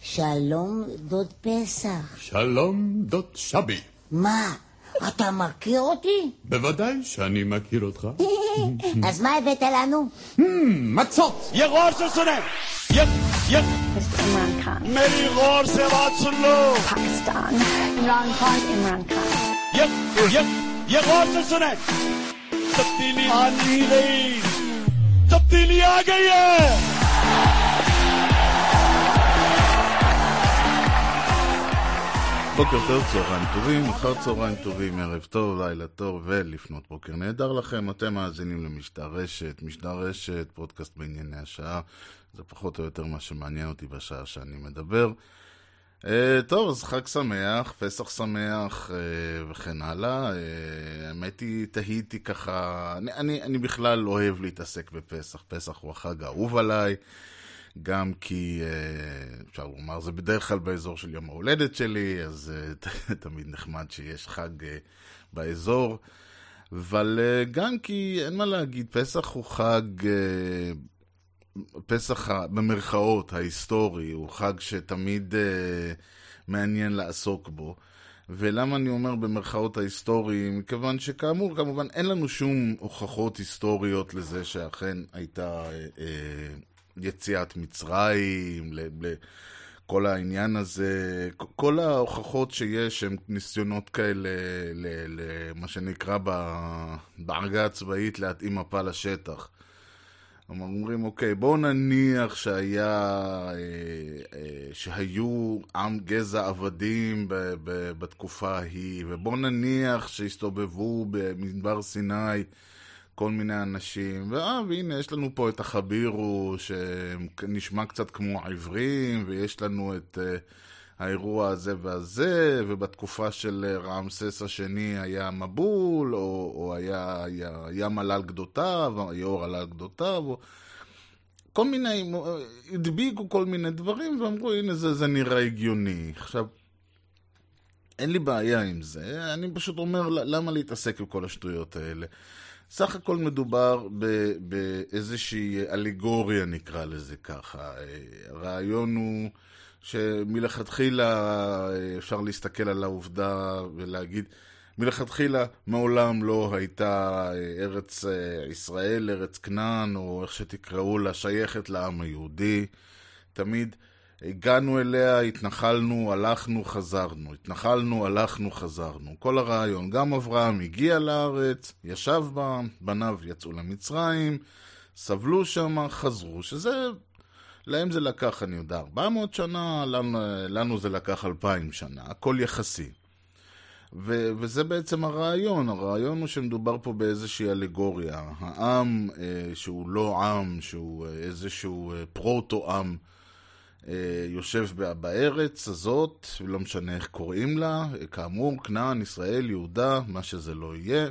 שלום, דוד פסח. שלום, דוד שבי. מה? אתה מכיר אותי? בוודאי שאני מכיר אותך. אז מה הבאת לנו? Hmm, מצות! ירוש של סונן! יפ, יפ! אימרן חאן. מרירור פקיסטן. אימרן חאן, אימרן חאן. יפ, יפ! ירור של תפתילי ענירי! תפתילי אגייה! בוקר טוב, צהריים טובים, אחר צהריים טובים, ערב טוב, לילה טוב ולפנות בוקר נהדר לכם. אתם מאזינים למשדר רשת, משדר רשת, פודקאסט בענייני השעה. זה פחות או יותר מה שמעניין אותי בשעה שאני מדבר. Uh, טוב, אז חג שמח, פסח שמח uh, וכן הלאה. Uh, האמת היא, תהיתי ככה, אני, אני, אני בכלל אוהב להתעסק בפסח, פסח הוא החג האהוב עליי. גם כי, אה, אפשר לומר, זה בדרך כלל באזור של יום ההולדת שלי, אז אה, תמיד נחמד שיש חג אה, באזור. אבל גם כי, אין מה להגיד, פסח הוא חג, פסח במרכאות ההיסטורי, הוא חג שתמיד מעניין לעסוק בו. ולמה אני אומר במרכאות ההיסטורי? מכיוון שכאמור, כמובן, אין לנו שום הוכחות היסטוריות לזה שאכן הייתה אה, יציאת מצרים, לכל העניין הזה, כל ההוכחות שיש הם ניסיונות כאלה, למה שנקרא ב- בעגה הצבאית להתאים מפה לשטח. הם אומרים, אוקיי, בואו נניח שהיה, אה, אה, שהיו עם גזע עבדים ב, ב, בתקופה ההיא, ובואו נניח שהסתובבו במדבר סיני כל מיני אנשים, ואה, והנה, יש לנו פה את החבירו, שנשמע קצת כמו עברים, ויש לנו את אה, האירוע הזה והזה, ובתקופה של אה, רעמסס השני היה מבול, או, או היה, היה ים עלה גדותיו, היאור עלה גדותיו, או... כל מיני, הדביקו כל מיני דברים ואמרו, הנה זה, זה נראה הגיוני. עכשיו, אין לי בעיה עם זה, אני פשוט אומר, למה להתעסק עם כל השטויות האלה? סך הכל מדובר באיזושהי אלגוריה, נקרא לזה ככה. הרעיון הוא שמלכתחילה אפשר להסתכל על העובדה ולהגיד, מלכתחילה מעולם לא הייתה ארץ ישראל, ארץ כנען, או איך שתקראו לה, שייכת לעם היהודי. תמיד הגענו אליה, התנחלנו, הלכנו, חזרנו. התנחלנו, הלכנו, חזרנו. כל הרעיון. גם אברהם הגיע לארץ, ישב בה, בניו יצאו למצרים, סבלו שם, חזרו, שזה... להם זה לקח, אני יודע, 400 שנה, לנו, לנו זה לקח 2,000 שנה, הכל יחסי. ו- וזה בעצם הרעיון, הרעיון הוא שמדובר פה באיזושהי אלגוריה. העם אה, שהוא לא עם, שהוא אה, איזשהו אה, פרוטו-עם, יושב בארץ הזאת, לא משנה איך קוראים לה, כאמור, כנען, ישראל, יהודה, מה שזה לא יהיה.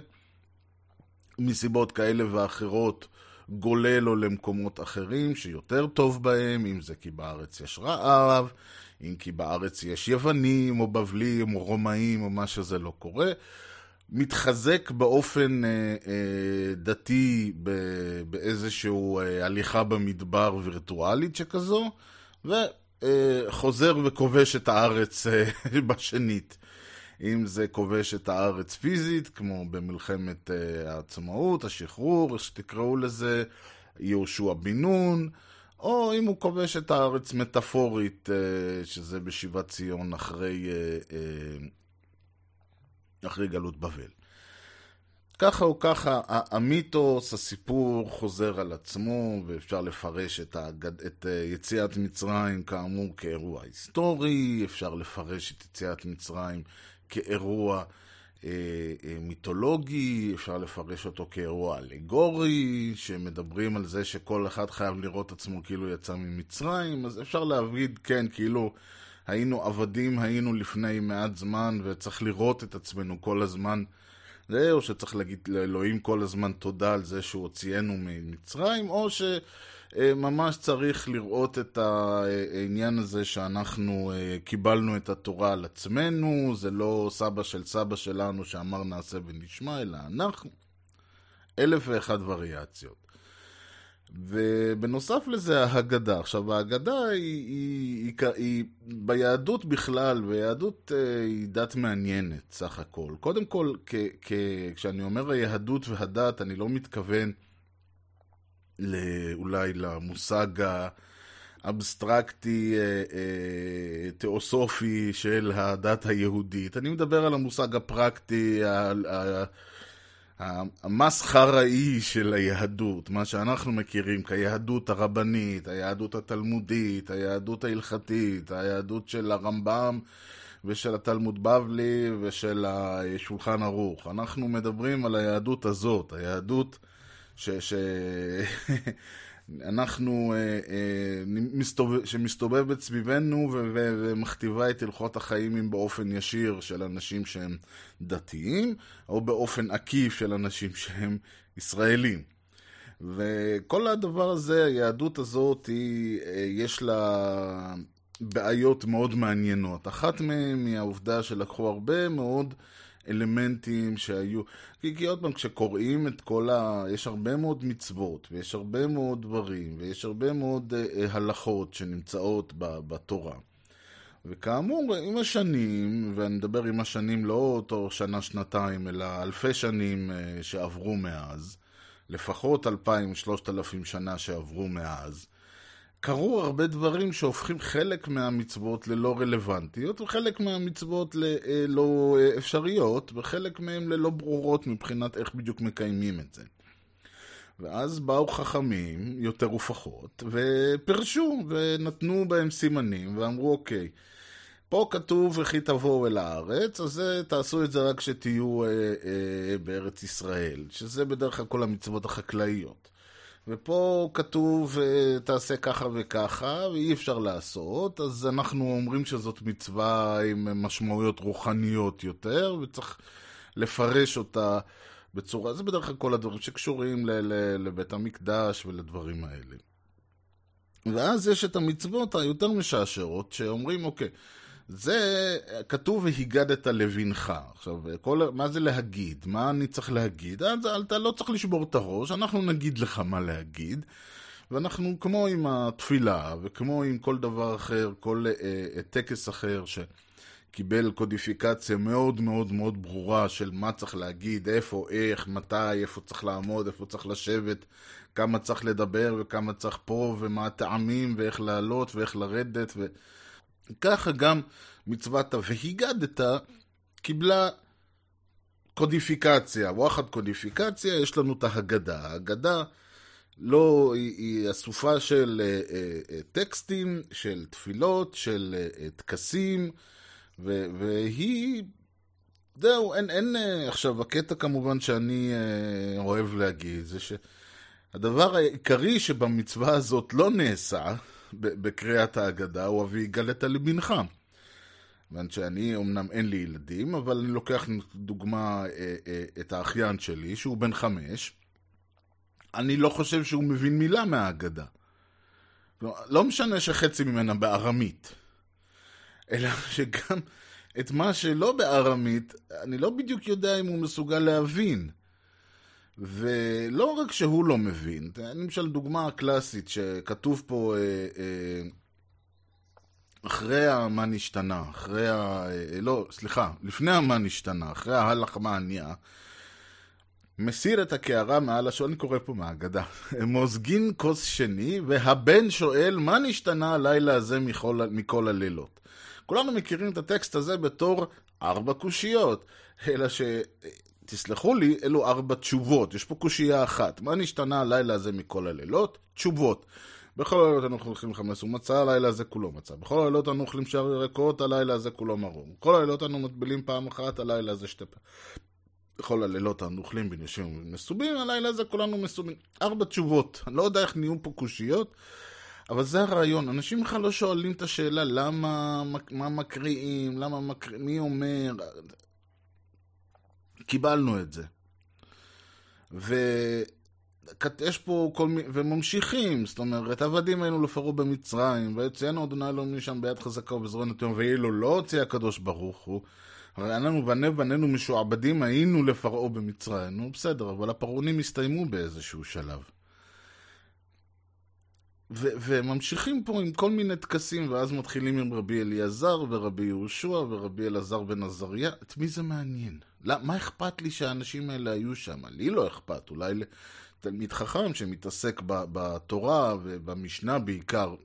מסיבות כאלה ואחרות גולל לו למקומות אחרים שיותר טוב בהם, אם זה כי בארץ יש רעב, אם כי בארץ יש יוונים או בבלים או רומאים או מה שזה לא קורה. מתחזק באופן אה, אה, דתי באיזשהו אה, הליכה במדבר וירטואלית שכזו, וחוזר וכובש את הארץ בשנית. אם זה כובש את הארץ פיזית, כמו במלחמת העצמאות, השחרור, איך שתקראו לזה, יהושע בן נון, או אם הוא כובש את הארץ מטאפורית, שזה בשיבת ציון אחרי, אחרי גלות בבל. ככה או ככה, המיתוס, הסיפור חוזר על עצמו, ואפשר לפרש את, הגד... את יציאת מצרים כאמור כאירוע היסטורי, אפשר לפרש את יציאת מצרים כאירוע אה, אה, מיתולוגי, אפשר לפרש אותו כאירוע אלגורי, שמדברים על זה שכל אחד חייב לראות עצמו כאילו יצא ממצרים, אז אפשר להגיד, כן, כאילו היינו עבדים, היינו לפני מעט זמן, וצריך לראות את עצמנו כל הזמן. זה, או שצריך להגיד לאלוהים כל הזמן תודה על זה שהוא הוציאנו ממצרים, או שממש צריך לראות את העניין הזה שאנחנו קיבלנו את התורה על עצמנו, זה לא סבא של סבא שלנו שאמר נעשה ונשמע, אלא אנחנו. אלף ואחת וריאציות. ובנוסף לזה ההגדה. עכשיו ההגדה היא, היא, היא, היא ביהדות בכלל, ויהדות אה, היא דת מעניינת סך הכל. קודם כל, כ, כ, כשאני אומר היהדות והדת, אני לא מתכוון לא- אולי למושג האבסטרקטי, אה, אה, תיאוסופי של הדת היהודית. אני מדבר על המושג הפרקטי, ה- ה- המסחראי של היהדות, מה שאנחנו מכירים כיהדות הרבנית, היהדות התלמודית, היהדות ההלכתית, היהדות של הרמב"ם ושל התלמוד בבלי ושל השולחן ערוך. אנחנו מדברים על היהדות הזאת, היהדות ש... ש... אנחנו, אה, אה, מסתובב, שמסתובבת סביבנו ומכתיבה את הלכות החיים באופן ישיר של אנשים שהם דתיים, או באופן עקיף של אנשים שהם ישראלים. וכל הדבר הזה, היהדות הזאת, היא, אה, יש לה בעיות מאוד מעניינות. אחת מהן היא העובדה שלקחו הרבה מאוד אלמנטים שהיו... כי, כי עוד פעם, כשקוראים את כל ה... יש הרבה מאוד מצוות, ויש הרבה מאוד דברים, ויש הרבה מאוד אה, אה, הלכות שנמצאות ב, בתורה. וכאמור, עם השנים, ואני מדבר עם השנים לא אותו שנה-שנתיים, אלא אלפי שנים אה, שעברו מאז, לפחות אלפיים, שלושת אלפים שנה שעברו מאז, קרו הרבה דברים שהופכים חלק מהמצוות ללא רלוונטיות, וחלק מהמצוות ללא אפשריות, וחלק מהן ללא ברורות מבחינת איך בדיוק מקיימים את זה. ואז באו חכמים, יותר ופחות, ופרשו, ונתנו בהם סימנים, ואמרו, אוקיי, פה כתוב וכי תבואו אל הארץ, אז תעשו את זה רק כשתהיו אה, אה, בארץ ישראל, שזה בדרך כלל כל המצוות החקלאיות. ופה כתוב אה, תעשה ככה וככה, ואי אפשר לעשות, אז אנחנו אומרים שזאת מצווה עם משמעויות רוחניות יותר, וצריך לפרש אותה בצורה, זה בדרך כלל כל הדברים שקשורים ל- ל- לבית המקדש ולדברים האלה. ואז יש את המצוות היותר משעשרות, שאומרים, אוקיי, זה כתוב והגדת לבנך. עכשיו, כל, מה זה להגיד? מה אני צריך להגיד? אז אתה לא צריך לשבור את הראש, אנחנו נגיד לך מה להגיד. ואנחנו, כמו עם התפילה, וכמו עם כל דבר אחר, כל אה, אה, טקס אחר שקיבל קודיפיקציה מאוד מאוד מאוד ברורה של מה צריך להגיד, איפה, איך, מתי, איפה צריך לעמוד, איפה צריך לשבת, כמה צריך לדבר וכמה צריך פה, ומה הטעמים, ואיך לעלות ואיך לרדת, ו... ככה גם מצוות ה"והיגדת" קיבלה קודיפיקציה, וואחד קודיפיקציה, יש לנו את ההגדה. ההגדה לא, היא, היא אסופה של אה, אה, טקסטים, של תפילות, של אה, טקסים, ו, והיא... זהו, אין, אין... אה, עכשיו, הקטע כמובן שאני אה, אוהב להגיד, זה שהדבר העיקרי שבמצווה הזאת לא נעשה, בקריאת ההגדה הוא "והגלת לבנך". כיוון שאני, אמנם אין לי ילדים, אבל אני לוקח דוגמה אה, אה, את האחיין שלי, שהוא בן חמש. אני לא חושב שהוא מבין מילה מההגדה. לא, לא משנה שחצי ממנה בארמית, אלא שגם את מה שלא בארמית, אני לא בדיוק יודע אם הוא מסוגל להבין. ולא רק שהוא לא מבין, למשל דוגמה קלאסית שכתוב פה אה, אה, אחרי המה נשתנה, אחרי ה... אה, לא, סליחה, לפני המה נשתנה, אחרי ההלך מעניה, מסיר את הקערה מעל השואל, אני קורא פה מהאגדה, מוזגין כוס שני, והבן שואל מה נשתנה הלילה הזה מכל, מכל הלילות. כולנו מכירים את הטקסט הזה בתור ארבע קושיות, אלא ש... תסלחו לי, אלו ארבע תשובות. יש פה קושייה אחת. מה נשתנה הלילה הזה מכל הלילות? תשובות. בכל הלילות אנו אוכלים חמץ ומצה, הלילה הזה כולו מצה. בכל הלילות אנו אוכלים שער ירקות, הלילה הזה כולו מרום. בכל הלילות אנו מטבילים פעם אחת, הלילה הזה שתי פעם. בכל הלילות אנו אוכלים בנישים ומסובים, הלילה הזה כולנו מסובים. ארבע תשובות. אני לא יודע איך נהיו פה קושיות, אבל זה הרעיון. אנשים בכלל לא שואלים את השאלה למה, מה מקריאים, למה מקריאים, מי אומר. קיבלנו את זה. ויש פה כל מיני, וממשיכים, זאת אומרת, עבדים היינו לפרעה במצרים, ויציאנו אדוני אלוהים משם ביד חזקה ובזרוע נתון, ואילו לא הוציא הקדוש ברוך הוא, הרי אנחנו בני בנינו משועבדים היינו לפרעה במצרים, נו בסדר, אבל הפרעונים הסתיימו באיזשהו שלב. ו- וממשיכים פה עם כל מיני טקסים, ואז מתחילים עם רבי אליעזר ורבי יהושע ורבי אלעזר בן עזריה. את מי זה מעניין? מה אכפת לי שהאנשים האלה היו שם? לי לא אכפת, אולי לתלמיד חכם שמתעסק בתורה ובמשנה בעיקר,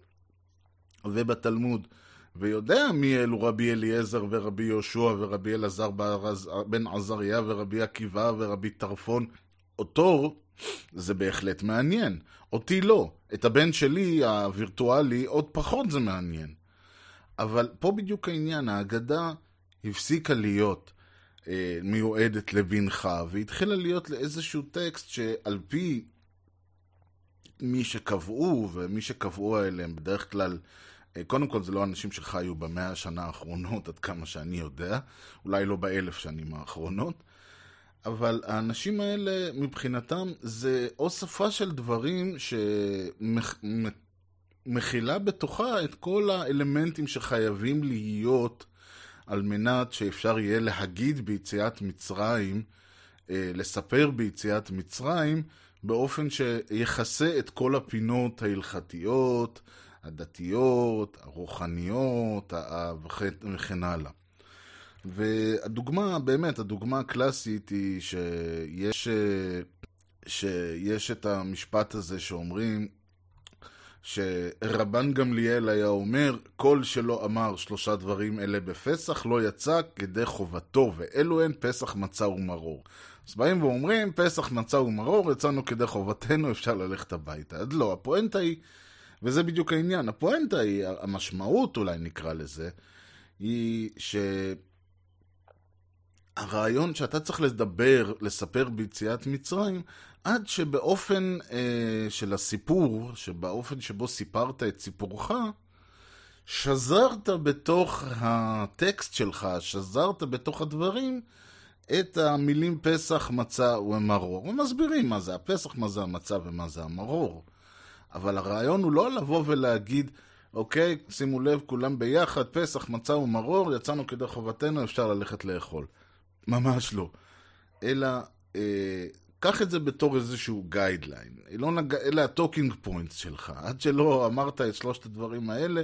ובתלמוד, ויודע מי אלו רבי אליעזר ורבי יהושע ורבי אלעזר בן עזריה ורבי עקיבא ורבי טרפון. אותו זה בהחלט מעניין. אותי לא. את הבן שלי, הווירטואלי, עוד פחות זה מעניין. אבל פה בדיוק העניין, ההגדה הפסיקה להיות מיועדת לבנך, והתחילה להיות לאיזשהו טקסט שעל פי מי שקבעו, ומי שקבעו האלה הם בדרך כלל, אה, קודם כל זה לא אנשים שחיו במאה השנה האחרונות, עד כמה שאני יודע, אולי לא באלף שנים האחרונות, אבל האנשים האלה, מבחינתם, זה אוספה של דברים שמכילה בתוכה את כל האלמנטים שחייבים להיות על מנת שאפשר יהיה להגיד ביציאת מצרים, אה, לספר ביציאת מצרים, באופן שיכסה את כל הפינות ההלכתיות, הדתיות, הרוחניות, וכן הלאה. והדוגמה, באמת, הדוגמה הקלאסית היא שיש, שיש את המשפט הזה שאומרים שרבן גמליאל היה אומר, כל שלא אמר שלושה דברים אלה בפסח לא יצא כדי חובתו, ואלו הן פסח מצה ומרור. אז באים ואומרים, פסח מצה ומרור, יצאנו כדי חובתנו, אפשר ללכת הביתה. אז לא, הפואנטה היא, וזה בדיוק העניין, הפואנטה היא, המשמעות אולי נקרא לזה, היא ש... הרעיון שאתה צריך לדבר, לספר ביציאת מצרים, עד שבאופן אה, של הסיפור, שבאופן שבו סיפרת את סיפורך, שזרת בתוך הטקסט שלך, שזרת בתוך הדברים, את המילים פסח, מצה ומרור. ומסבירים מה זה הפסח, מה זה המצה ומה זה המרור. אבל הרעיון הוא לא לבוא ולהגיד, אוקיי, שימו לב, כולם ביחד, פסח, מצה ומרור, יצאנו כדי חובתנו, אפשר ללכת לאכול. ממש לא. אלא, אה, קח את זה בתור איזשהו guideline. לא נג... אלה ה talking points שלך. עד שלא אמרת את שלושת הדברים האלה,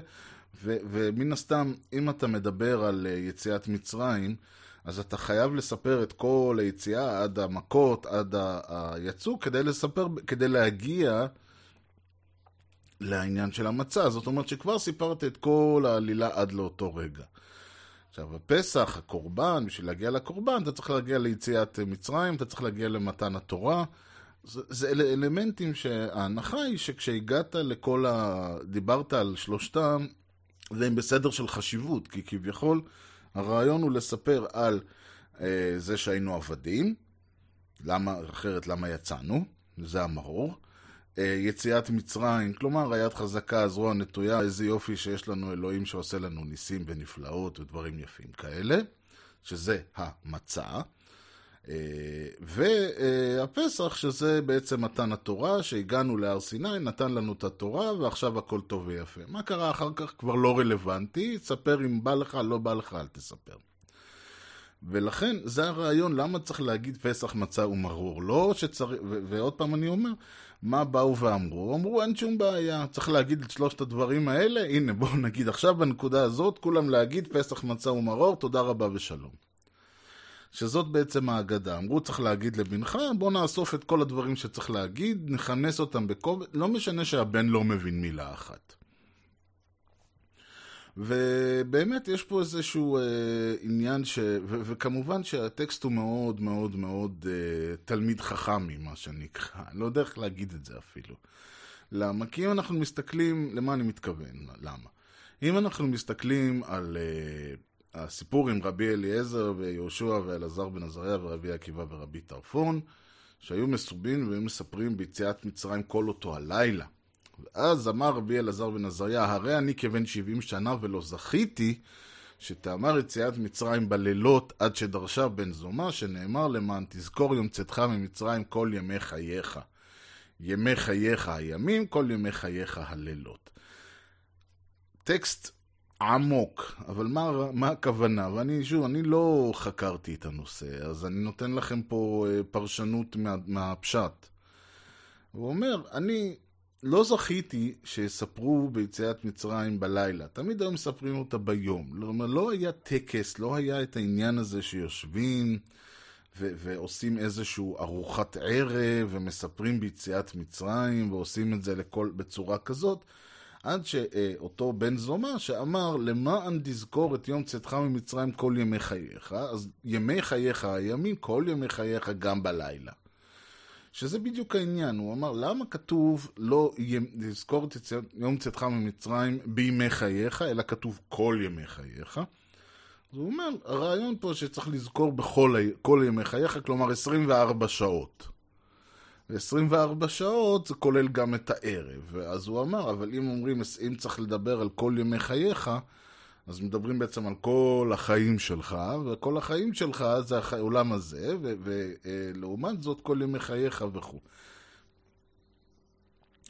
ו- ומן הסתם, אם אתה מדבר על uh, יציאת מצרים, אז אתה חייב לספר את כל היציאה עד המכות, עד היצוא, כדי לספר, כדי להגיע לעניין של המצה. זאת אומרת שכבר סיפרת את כל העלילה עד לאותו רגע. עכשיו, הפסח, הקורבן, בשביל להגיע לקורבן, אתה צריך להגיע ליציאת מצרים, אתה צריך להגיע למתן התורה. זה, זה אלה אלמנטים שההנחה היא שכשהגעת לכל ה... דיברת על שלושתם, זה עם בסדר של חשיבות, כי כביכול הרעיון הוא לספר על אה, זה שהיינו עבדים, למה, אחרת למה יצאנו, זה המרור. אה, יציאת מצרים, כלומר היד חזקה, הזרוע נטויה, איזה יופי שיש לנו אלוהים שעושה לנו ניסים ונפלאות ודברים יפים כאלה, שזה המצה. אה, והפסח, שזה בעצם מתן התורה, שהגענו להר סיני, נתן לנו את התורה, ועכשיו הכל טוב ויפה. מה קרה אחר כך כבר לא רלוונטי, תספר אם בא לך, לא בא לך, אל תספר. ולכן, זה הרעיון, למה צריך להגיד פסח מצה ומרור? לא שצריך, ו- ועוד פעם אני אומר, מה באו ואמרו? אמרו, אין שום בעיה, צריך להגיד את שלושת הדברים האלה, הנה, בואו נגיד עכשיו בנקודה הזאת, כולם להגיד פסח מצה ומרור, תודה רבה ושלום. שזאת בעצם ההגדה. אמרו, צריך להגיד לבנך, בוא נאסוף את כל הדברים שצריך להגיד, נכנס אותם בקובץ, לא משנה שהבן לא מבין מילה אחת. ובאמת יש פה איזשהו אה, עניין ש... ו- וכמובן שהטקסט הוא מאוד מאוד מאוד אה, תלמיד חכם ממה שנקרא, אני לא יודע איך להגיד את זה אפילו. למה? כי אם אנחנו מסתכלים, למה אני מתכוון? למה? אם אנחנו מסתכלים על אה, הסיפור עם רבי אליעזר ויהושע ואלעזר בן עזריה ורבי עקיבא ורבי טרפון, שהיו מסובין והיו מספרים ביציאת מצרים כל אותו הלילה. ואז אמר רבי אלעזר בן עזריה, הרי אני כבן שבעים שנה ולא זכיתי שתאמר יציאת מצרים בלילות עד שדרשה בן זומה, שנאמר למען תזכור יום צאתך ממצרים כל ימי חייך. ימי חייך הימים, כל ימי חייך הלילות. טקסט עמוק, אבל מה, מה הכוונה? ואני, שוב, אני לא חקרתי את הנושא, אז אני נותן לכם פה פרשנות מה, מהפשט. הוא אומר, אני לא זכיתי שיספרו ביציאת מצרים בלילה. תמיד היו מספרים אותה ביום. לא, לא היה טקס, לא היה את העניין הזה שיושבים ו- ועושים איזושהי ארוחת ערב ומספרים ביציאת מצרים ועושים את זה לכל, בצורה כזאת. עד שאותו בן זומא שאמר למען תזכור את יום צאתך ממצרים כל ימי חייך, אז ימי חייך הימים, כל ימי חייך גם בלילה. שזה בדיוק העניין, הוא אמר, למה כתוב לא לזכור את יום צאתך ממצרים בימי חייך, אלא כתוב כל ימי חייך? אז הוא אומר, הרעיון פה שצריך לזכור בכל כל ימי חייך, כלומר 24 שעות. ו-24 שעות זה כולל גם את הערב. אז הוא אמר, אבל אם אומרים, אם צריך לדבר על כל ימי חייך, אז מדברים בעצם על כל החיים שלך, וכל החיים שלך זה העולם הזה, ולעומת זאת כל ימי חייך וכו'.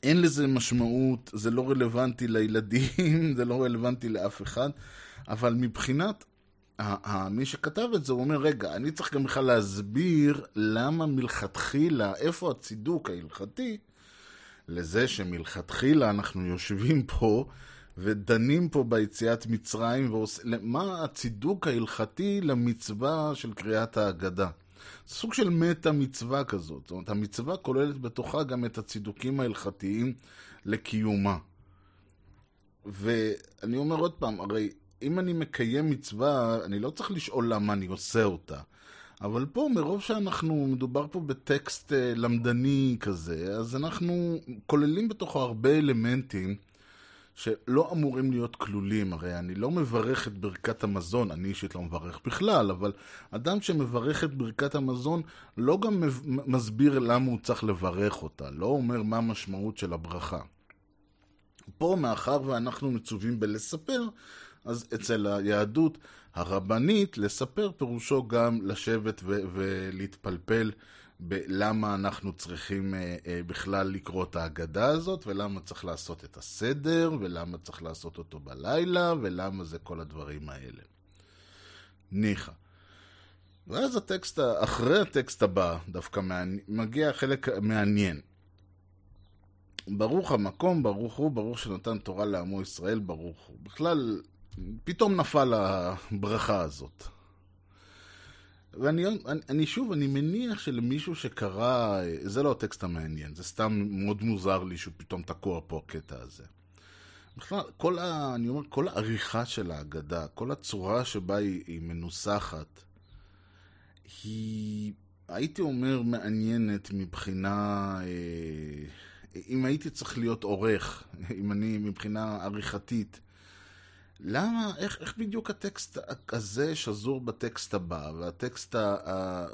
אין לזה משמעות, זה לא רלוונטי לילדים, זה לא רלוונטי לאף אחד, אבל מבחינת מי שכתב את זה, הוא אומר, רגע, אני צריך גם בכלל להסביר למה מלכתחילה, איפה הצידוק ההלכתי לזה שמלכתחילה אנחנו יושבים פה ודנים פה ביציאת מצרים, ועוש... מה הצידוק ההלכתי למצווה של קריאת ההגדה. סוג של מטה מצווה כזאת. זאת אומרת, המצווה כוללת בתוכה גם את הצידוקים ההלכתיים לקיומה. ואני אומר עוד פעם, הרי אם אני מקיים מצווה, אני לא צריך לשאול למה אני עושה אותה. אבל פה, מרוב שאנחנו, מדובר פה בטקסט אה, למדני כזה, אז אנחנו כוללים בתוכו הרבה אלמנטים שלא אמורים להיות כלולים. הרי אני לא מברך את ברכת המזון, אני אישית לא מברך בכלל, אבל אדם שמברך את ברכת המזון לא גם מסביר למה הוא צריך לברך אותה, לא אומר מה המשמעות של הברכה. פה, מאחר ואנחנו מצווים בלספר, אז אצל היהדות הרבנית, לספר פירושו גם לשבת ולהתפלפל בלמה אנחנו צריכים אה, אה, בכלל לקרוא את ההגדה הזאת, ולמה צריך לעשות את הסדר, ולמה צריך לעשות אותו בלילה, ולמה זה כל הדברים האלה. ניחא. ואז הטקסט, אחרי הטקסט הבא, דווקא מעני, מגיע חלק מעניין. ברוך המקום, ברוך הוא, ברוך שנתן תורה לעמו ישראל, ברוך הוא. בכלל, פתאום נפל הברכה הזאת. ואני אני, אני שוב, אני מניח שלמישהו שקרא, זה לא הטקסט המעניין, זה סתם מאוד מוזר לי שהוא פתאום תקוע פה הקטע הזה. בכלל, כל, ה, אני אומר, כל העריכה של ההגדה, כל הצורה שבה היא, היא מנוסחת, היא, הייתי אומר, מעניינת מבחינה, אה, אם הייתי צריך להיות עורך, אם אני, מבחינה עריכתית, למה, איך, איך בדיוק הטקסט הזה שזור בטקסט הבא, והטקסט, ה,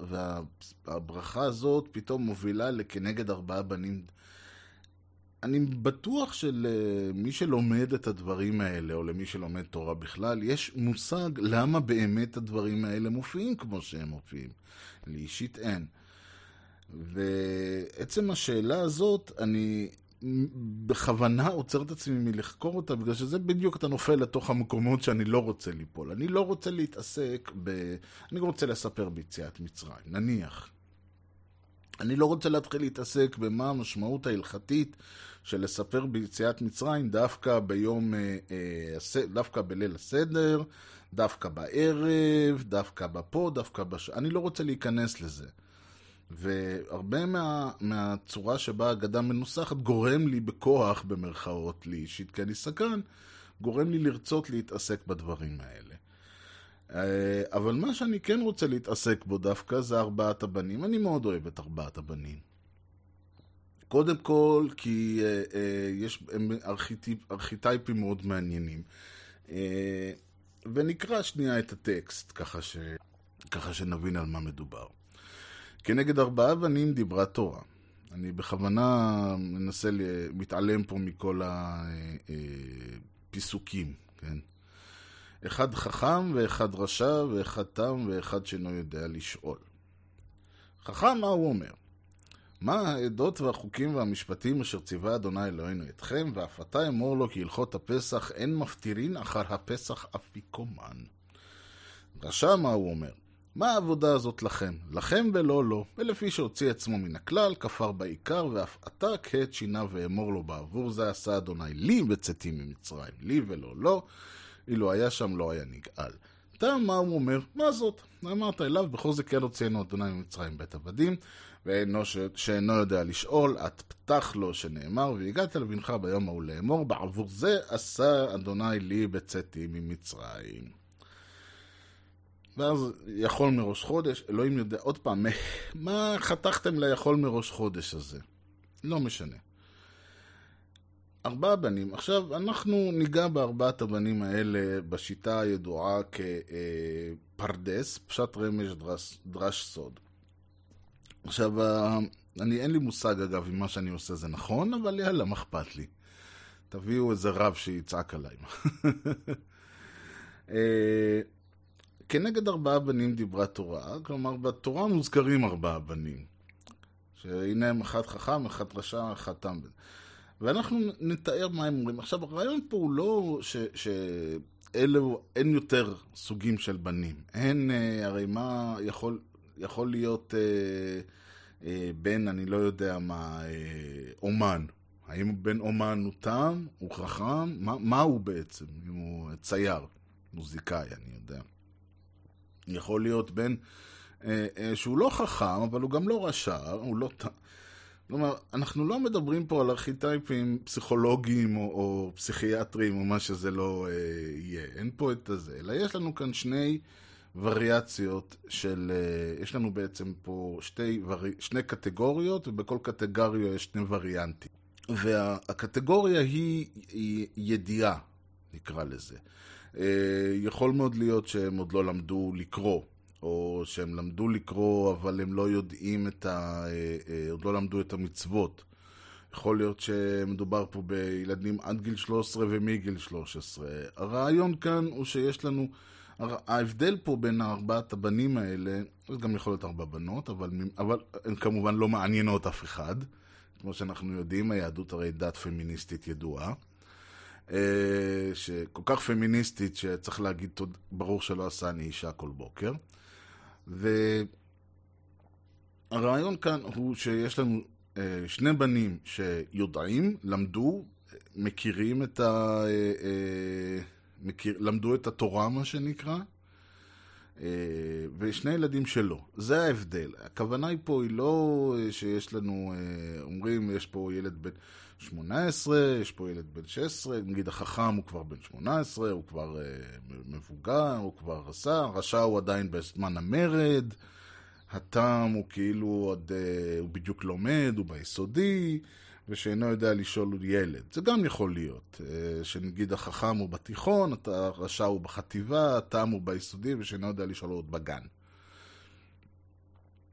והברכה הזאת פתאום מובילה לכנגד ארבעה בנים? אני בטוח שלמי שלומד את הדברים האלה, או למי שלומד תורה בכלל, יש מושג למה באמת הדברים האלה מופיעים כמו שהם מופיעים. לי אישית אין. ועצם השאלה הזאת, אני בכוונה עוצר את עצמי מלחקור אותה, בגלל שזה בדיוק אתה נופל לתוך המקומות שאני לא רוצה ליפול. אני לא רוצה להתעסק ב... אני רוצה לספר ביציאת מצרים, נניח. אני לא רוצה להתחיל להתעסק במה המשמעות ההלכתית של לספר ביציאת מצרים דווקא ביום, אה, אה, דווקא בליל הסדר, דווקא בערב, דווקא בפה, דווקא בש... אני לא רוצה להיכנס לזה. והרבה מה, מהצורה שבה האגדה מנוסחת גורם לי בכוח, במרכאות, לי אישית, כי אני סקרן, גורם לי לרצות להתעסק בדברים האלה. אה, אבל מה שאני כן רוצה להתעסק בו דווקא זה ארבעת הבנים. אני מאוד אוהב את ארבעת הבנים. קודם כל, כי אה, אה, יש הם ארכיטיפ, ארכיטייפים מאוד מעניינים. אה, ונקרא שנייה את הטקסט, ככה, ש, ככה שנבין על מה מדובר. כנגד ארבעה בנים דיברה תורה. אני בכוונה מנסה, מתעלם פה מכל הפיסוקים, כן? אחד חכם ואחד רשע ואחד תם ואחד שאינו יודע לשאול. חכם, מה הוא אומר? מה העדות והחוקים והמשפטים אשר ציווה אדוני אלוהינו אתכם, ואף אתה אמור לו כי הלכות הפסח אין מפטירין אחר הפסח אפיקומן. רשע, מה הוא אומר? מה העבודה הזאת לכם? לכם ולא לו, ולפי שהוציא עצמו מן הכלל, כפר בעיקר, ואף עתה כעת שינה ואמור לו בעבור זה עשה אדוני לי בצאתי ממצרים, לי ולא לו, אילו היה שם לא היה נגאל. אתה מה הוא אומר? מה זאת? אמרת אליו, בכל זה כן הוציאנו אדוני ממצרים בית עבדים, ואינו ש... שאינו יודע לשאול, את פתח לו שנאמר, והגעת לבנך ביום ההוא לאמור, בעבור זה עשה אדוני לי בצאתי ממצרים. ואז יכול מראש חודש, אלוהים יודע, עוד פעם, מה חתכתם ליכול מראש חודש הזה? לא משנה. ארבעה בנים. עכשיו, אנחנו ניגע בארבעת הבנים האלה בשיטה הידועה כפרדס, פשט רמש דרש, דרש סוד. עכשיו, אני אין לי מושג אגב אם מה שאני עושה זה נכון, אבל יאללה, מה אכפת לי? תביאו איזה רב שיצעק עליי. כנגד ארבעה בנים דיברה תורה, כלומר בתורה מוזכרים ארבעה בנים. שהנה הם אחד חכם, אחד רשע, אחד תם. ואנחנו נתאר מה הם אומרים. עכשיו, הרעיון פה הוא לא ש... שאלו, אין יותר סוגים של בנים. אין, אה, הרי מה יכול, יכול להיות אה, אה, בן, אני לא יודע מה, אה, אומן. האם בן אומן הוא תם, הוא חכם? מה, מה הוא בעצם? אם הוא צייר, מוזיקאי, אני יודע. יכול להיות בן אה, אה, שהוא לא חכם, אבל הוא גם לא רשע, הוא לא... כלומר, אנחנו לא מדברים פה על ארכיטייפים פסיכולוגיים או, או פסיכיאטריים או מה שזה לא אה, יהיה. אין פה את הזה. אלא יש לנו כאן שני וריאציות של... אה, יש לנו בעצם פה שתי, ורי, שני קטגוריות, ובכל קטגוריה יש שני וריאנטים. והקטגוריה היא, היא ידיעה, נקרא לזה. אה, יכול מאוד להיות שהם עוד לא למדו לקרוא, או שהם למדו לקרוא אבל הם לא יודעים את ה... אה, אה, עוד לא למדו את המצוות. יכול להיות שמדובר פה בילדים עד גיל 13 ומגיל 13. הרעיון כאן הוא שיש לנו... ההבדל פה בין ארבעת הבנים האלה, זה גם יכול להיות ארבע בנות, אבל, אבל הן כמובן לא מעניינות אף אחד. כמו שאנחנו יודעים, היהדות הרי דת פמיניסטית ידועה. אה, שכל כך פמיניסטית, שצריך להגיד, ברור שלא עשה אני אישה כל בוקר. והרעיון כאן הוא שיש לנו אה, שני בנים שיודעים, למדו, מכירים את ה... אה, מכיר, למדו את התורה, מה שנקרא, ושני ילדים שלא. זה ההבדל. הכוונה היא פה היא לא שיש לנו, אומרים, יש פה ילד בן... 18, יש פה ילד בן 16, נגיד החכם הוא כבר בן 18, הוא כבר uh, מבוגר, הוא כבר עשה, הרשע הוא עדיין בזמן המרד, התם הוא כאילו עוד, uh, הוא בדיוק לומד, הוא ביסודי, ושאינו יודע לשאול הוא ילד. זה גם יכול להיות, uh, שנגיד החכם הוא בתיכון, הרשע הוא בחטיבה, התם הוא ביסודי, ושאינו יודע לשאול הוא עוד בגן.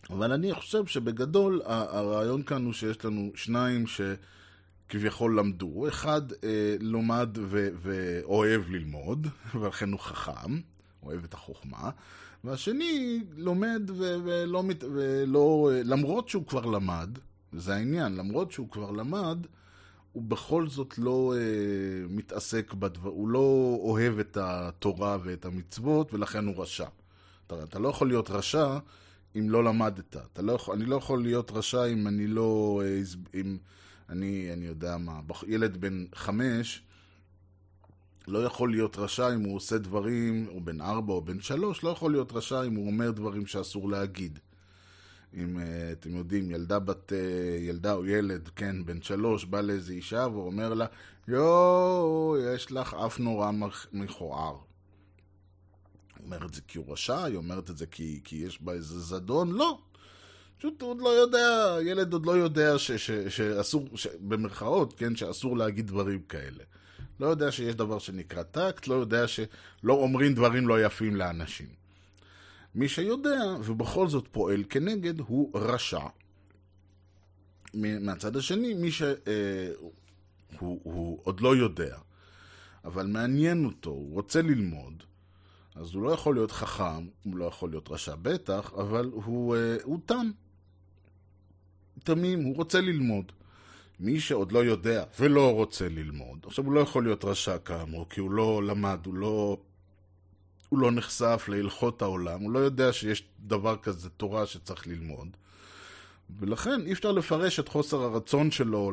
אבל אני חושב שבגדול הרעיון כאן הוא שיש לנו שניים ש... כביכול למדו. אחד אה, לומד ו- ואוהב ללמוד, ולכן הוא חכם, אוהב את החוכמה, והשני לומד ו- ולא, מת- ולא, למרות שהוא כבר למד, זה העניין, למרות שהוא כבר למד, הוא בכל זאת לא אה, מתעסק בדבר, הוא לא אוהב את התורה ואת המצוות, ולכן הוא רשע. אתה, אתה לא יכול להיות רשע אם לא למדת. אתה לא אני לא יכול להיות רשע אם אני לא... אה, אם, אני, אני יודע מה, ילד בן חמש לא יכול להיות רשע אם הוא עושה דברים, או בן ארבע או בן שלוש, לא יכול להיות רשע אם הוא אומר דברים שאסור להגיד. אם uh, אתם יודעים, ילדה בת, uh, ילדה או ילד, כן, בן שלוש, בא לאיזו אישה ואומר לה, יואו, יש לך אף נורא מכוער. אומרת את זה כי הוא רשע, היא אומרת את זה כי, כי יש בה איזה זדון, לא. פשוט הוא עוד לא יודע, ילד עוד לא יודע ש, ש, שאסור, ש, במרכאות, כן, שאסור להגיד דברים כאלה. לא יודע שיש דבר שנקרא טקט, לא יודע שלא אומרים דברים לא יפים לאנשים. מי שיודע ובכל זאת פועל כנגד הוא רשע. מהצד השני, מי שהוא אה, עוד לא יודע, אבל מעניין אותו, הוא רוצה ללמוד, אז הוא לא יכול להיות חכם, הוא לא יכול להיות רשע בטח, אבל הוא, אה, הוא תם. תמים, הוא רוצה ללמוד. מי שעוד לא יודע ולא רוצה ללמוד, עכשיו הוא לא יכול להיות רשע כאמור, כי הוא לא למד, הוא לא, הוא לא נחשף להלכות העולם, הוא לא יודע שיש דבר כזה תורה שצריך ללמוד. ולכן אי אפשר לפרש את חוסר הרצון שלו.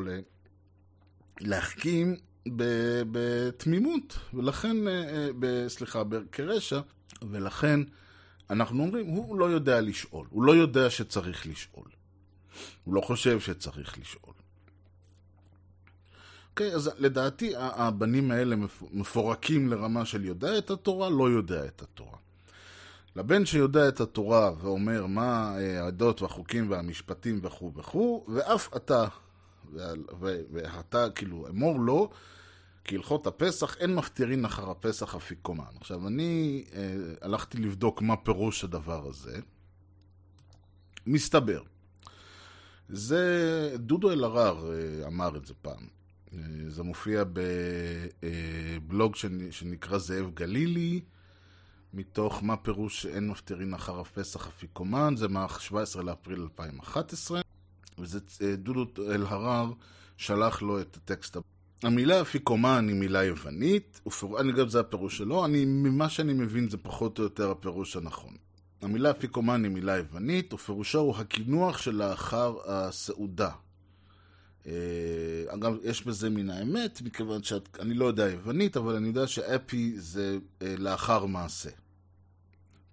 להחכים בתמימות, ולכן, אה, אה, סליחה, כרשע, ולכן אנחנו אומרים, הוא לא יודע לשאול, הוא לא יודע שצריך לשאול. הוא לא חושב שצריך לשאול. אוקיי, אז לדעתי הבנים האלה מפ- מפורקים לרמה של יודע את התורה, לא יודע את התורה. לבן שיודע את התורה ואומר מה אה, העדות והחוקים והמשפטים וכו' וכו', ואף אתה, ואתה כאילו אמור לו, כי הלכות הפסח אין מפטירין אחר הפסח אפיקומן. עכשיו, אני אה, הלכתי לבדוק מה פירוש הדבר הזה. מסתבר. זה, דודו אלהרר אה, אמר את זה פעם. אה, זה מופיע בבלוג שנקרא זאב גלילי, מתוך מה פירוש שאין מפטירין אחר הפסח אפיקומן, זה מה-17 לאפריל 2011, וזה אה, דודו אלהרר שלח לו את הטקסט הבא. המילה אפיקומן היא מילה יוונית, ופיר... אני גם זה הפירוש שלו, אני, ממה שאני מבין זה פחות או יותר הפירוש הנכון. המילה אפיקומן היא מילה יוונית, ופירושו הוא הקינוח שלאחר הסעודה. אה, אגב, יש בזה מן האמת, מכיוון שאני לא יודע יוונית, אבל אני יודע שאפי זה אה, לאחר מעשה.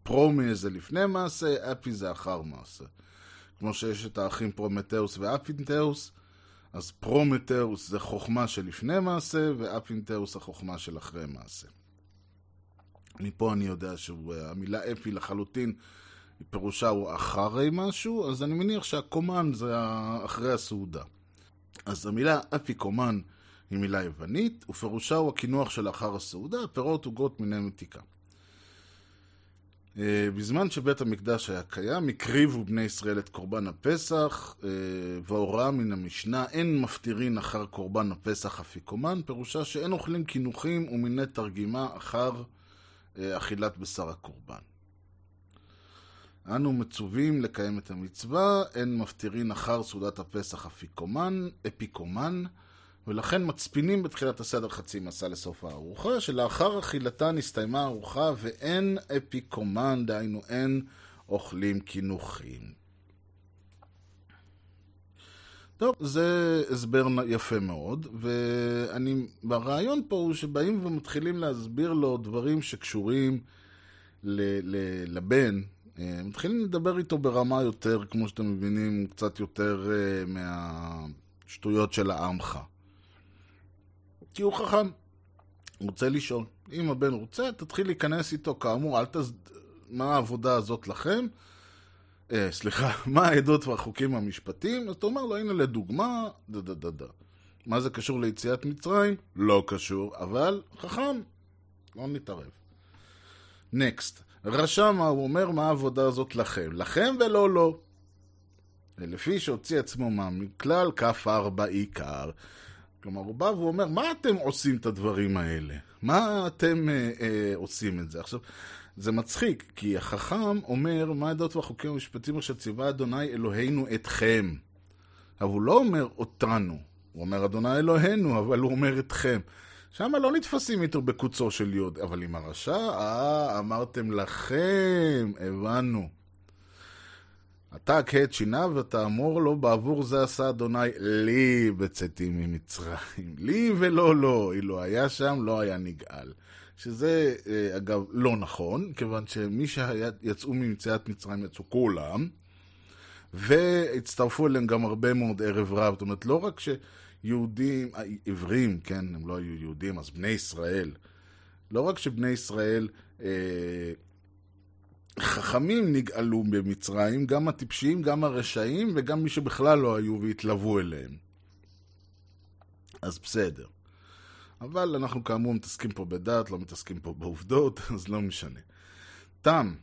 פרו זה לפני מעשה, אפי זה אחר מעשה. כמו שיש את האחים פרומטאוס ואפימתאוס, אז פרומטאוס זה חוכמה שלפני מעשה, ואפימתאוס החוכמה של אחרי מעשה. מפה אני יודע שהמילה אפי לחלוטין, פירושה הוא אחרי משהו, אז אני מניח שהקומן זה אחרי הסעודה. אז המילה אפיקומן היא מילה יוונית, ופירושה הוא הקינוח של אחר הסעודה, פירות עוגות מיני מתיקה. בזמן שבית המקדש היה קיים, הקריבו בני ישראל את קורבן הפסח, וההוראה מן המשנה, אין מפטירין אחר קורבן הפסח אפיקומן, פירושה שאין אוכלים קינוחים ומיני תרגימה אחר אכילת בשר הקורבן. אנו מצווים לקיים את המצווה, אין מפטירין אחר סעודת הפסח אפיקומן, אפיקומן, ולכן מצפינים בתחילת הסדר חצי מסע לסוף הארוחה, שלאחר אכילתה נסתיימה הארוחה ואין אפיקומן, דהיינו אין אוכלים קינוחים. טוב, זה הסבר יפה מאוד, ואני, והרעיון פה הוא שבאים ומתחילים להסביר לו דברים שקשורים ל, ל, לבן, מתחילים לדבר איתו ברמה יותר, כמו שאתם מבינים, קצת יותר uh, מהשטויות של העמך. כי הוא חכם, רוצה לשאול. אם הבן רוצה, תתחיל להיכנס איתו, כאמור, אל תז... מה העבודה הזאת לכם? אה, סליחה, מה העדות והחוקים המשפטיים? אז אתה אומר לו, הנה לדוגמה, דה דה דה דה. מה זה קשור ליציאת מצרים? לא קשור, אבל חכם. לא נתערב. נקסט. רשם, הוא אומר, מה העבודה הזאת לכם? לכם ולא לא. ולפי שהוציא עצמו מהכלל, כף ארבע עיקר. כלומר, הוא בא ואומר, מה אתם עושים את הדברים האלה? מה אתם אה, אה, עושים את זה? עכשיו, זה מצחיק, כי החכם אומר, מה העדות והחוקים המשפטיים אשר ציווה אדוני אלוהינו אתכם. אבל הוא לא אומר אותנו, הוא אומר אדוני אלוהינו, אבל הוא אומר אתכם. שם לא נתפסים איתו בקוצו של יוד, אבל עם הרשע, אה, אמרתם לכם, הבנו. אתה הכה את שיניו ותאמור לו, בעבור זה עשה אדוני לי בצאתי ממצרים. לי ולא לו, אילו היה שם לא היה נגאל. שזה, אגב, לא נכון, כיוון שמי שיצאו ממציאת מצרים יצאו כולם, והצטרפו אליהם גם הרבה מאוד ערב רב. זאת אומרת, לא רק שיהודים, עברים, כן, הם לא היו יהודים, אז בני ישראל. לא רק שבני ישראל אה, חכמים נגאלו במצרים, גם הטיפשים, גם הרשעים, וגם מי שבכלל לא היו והתלוו אליהם. אז בסדר. אבל אנחנו כאמור מתעסקים פה בדת, לא מתעסקים פה בעובדות, אז לא משנה. תם,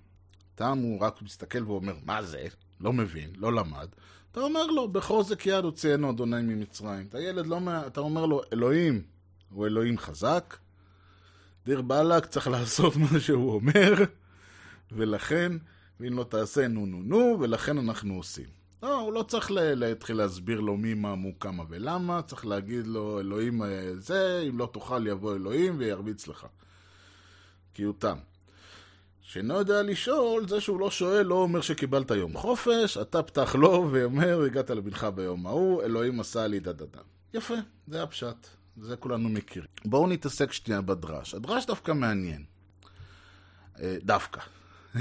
תם הוא רק מסתכל ואומר, מה זה? לא מבין, לא למד. אתה אומר לו, בחוזק יד הוציאנו אדוני ממצרים. אתה ילד לא, אתה אומר לו, אלוהים, הוא אלוהים חזק, דיר באלק צריך לעשות מה שהוא אומר, ולכן, ואם לא תעשה נו נו נו, ולכן אנחנו עושים. לא, הוא לא צריך להתחיל להסביר לו מי, מה, מו, כמה ולמה, צריך להגיד לו, אלוהים זה, אם לא תוכל יבוא אלוהים וירביץ לך. כי הוא תם. שאינו יודע לשאול, זה שהוא לא שואל לא אומר שקיבלת יום חופש, אתה פתח לו ואומר, הגעת לבנך ביום ההוא, אלוהים עשה לי דה דה. יפה, זה הפשט, זה כולנו מכירים. בואו נתעסק שנייה בדרש. הדרש דווקא מעניין. אה, דווקא.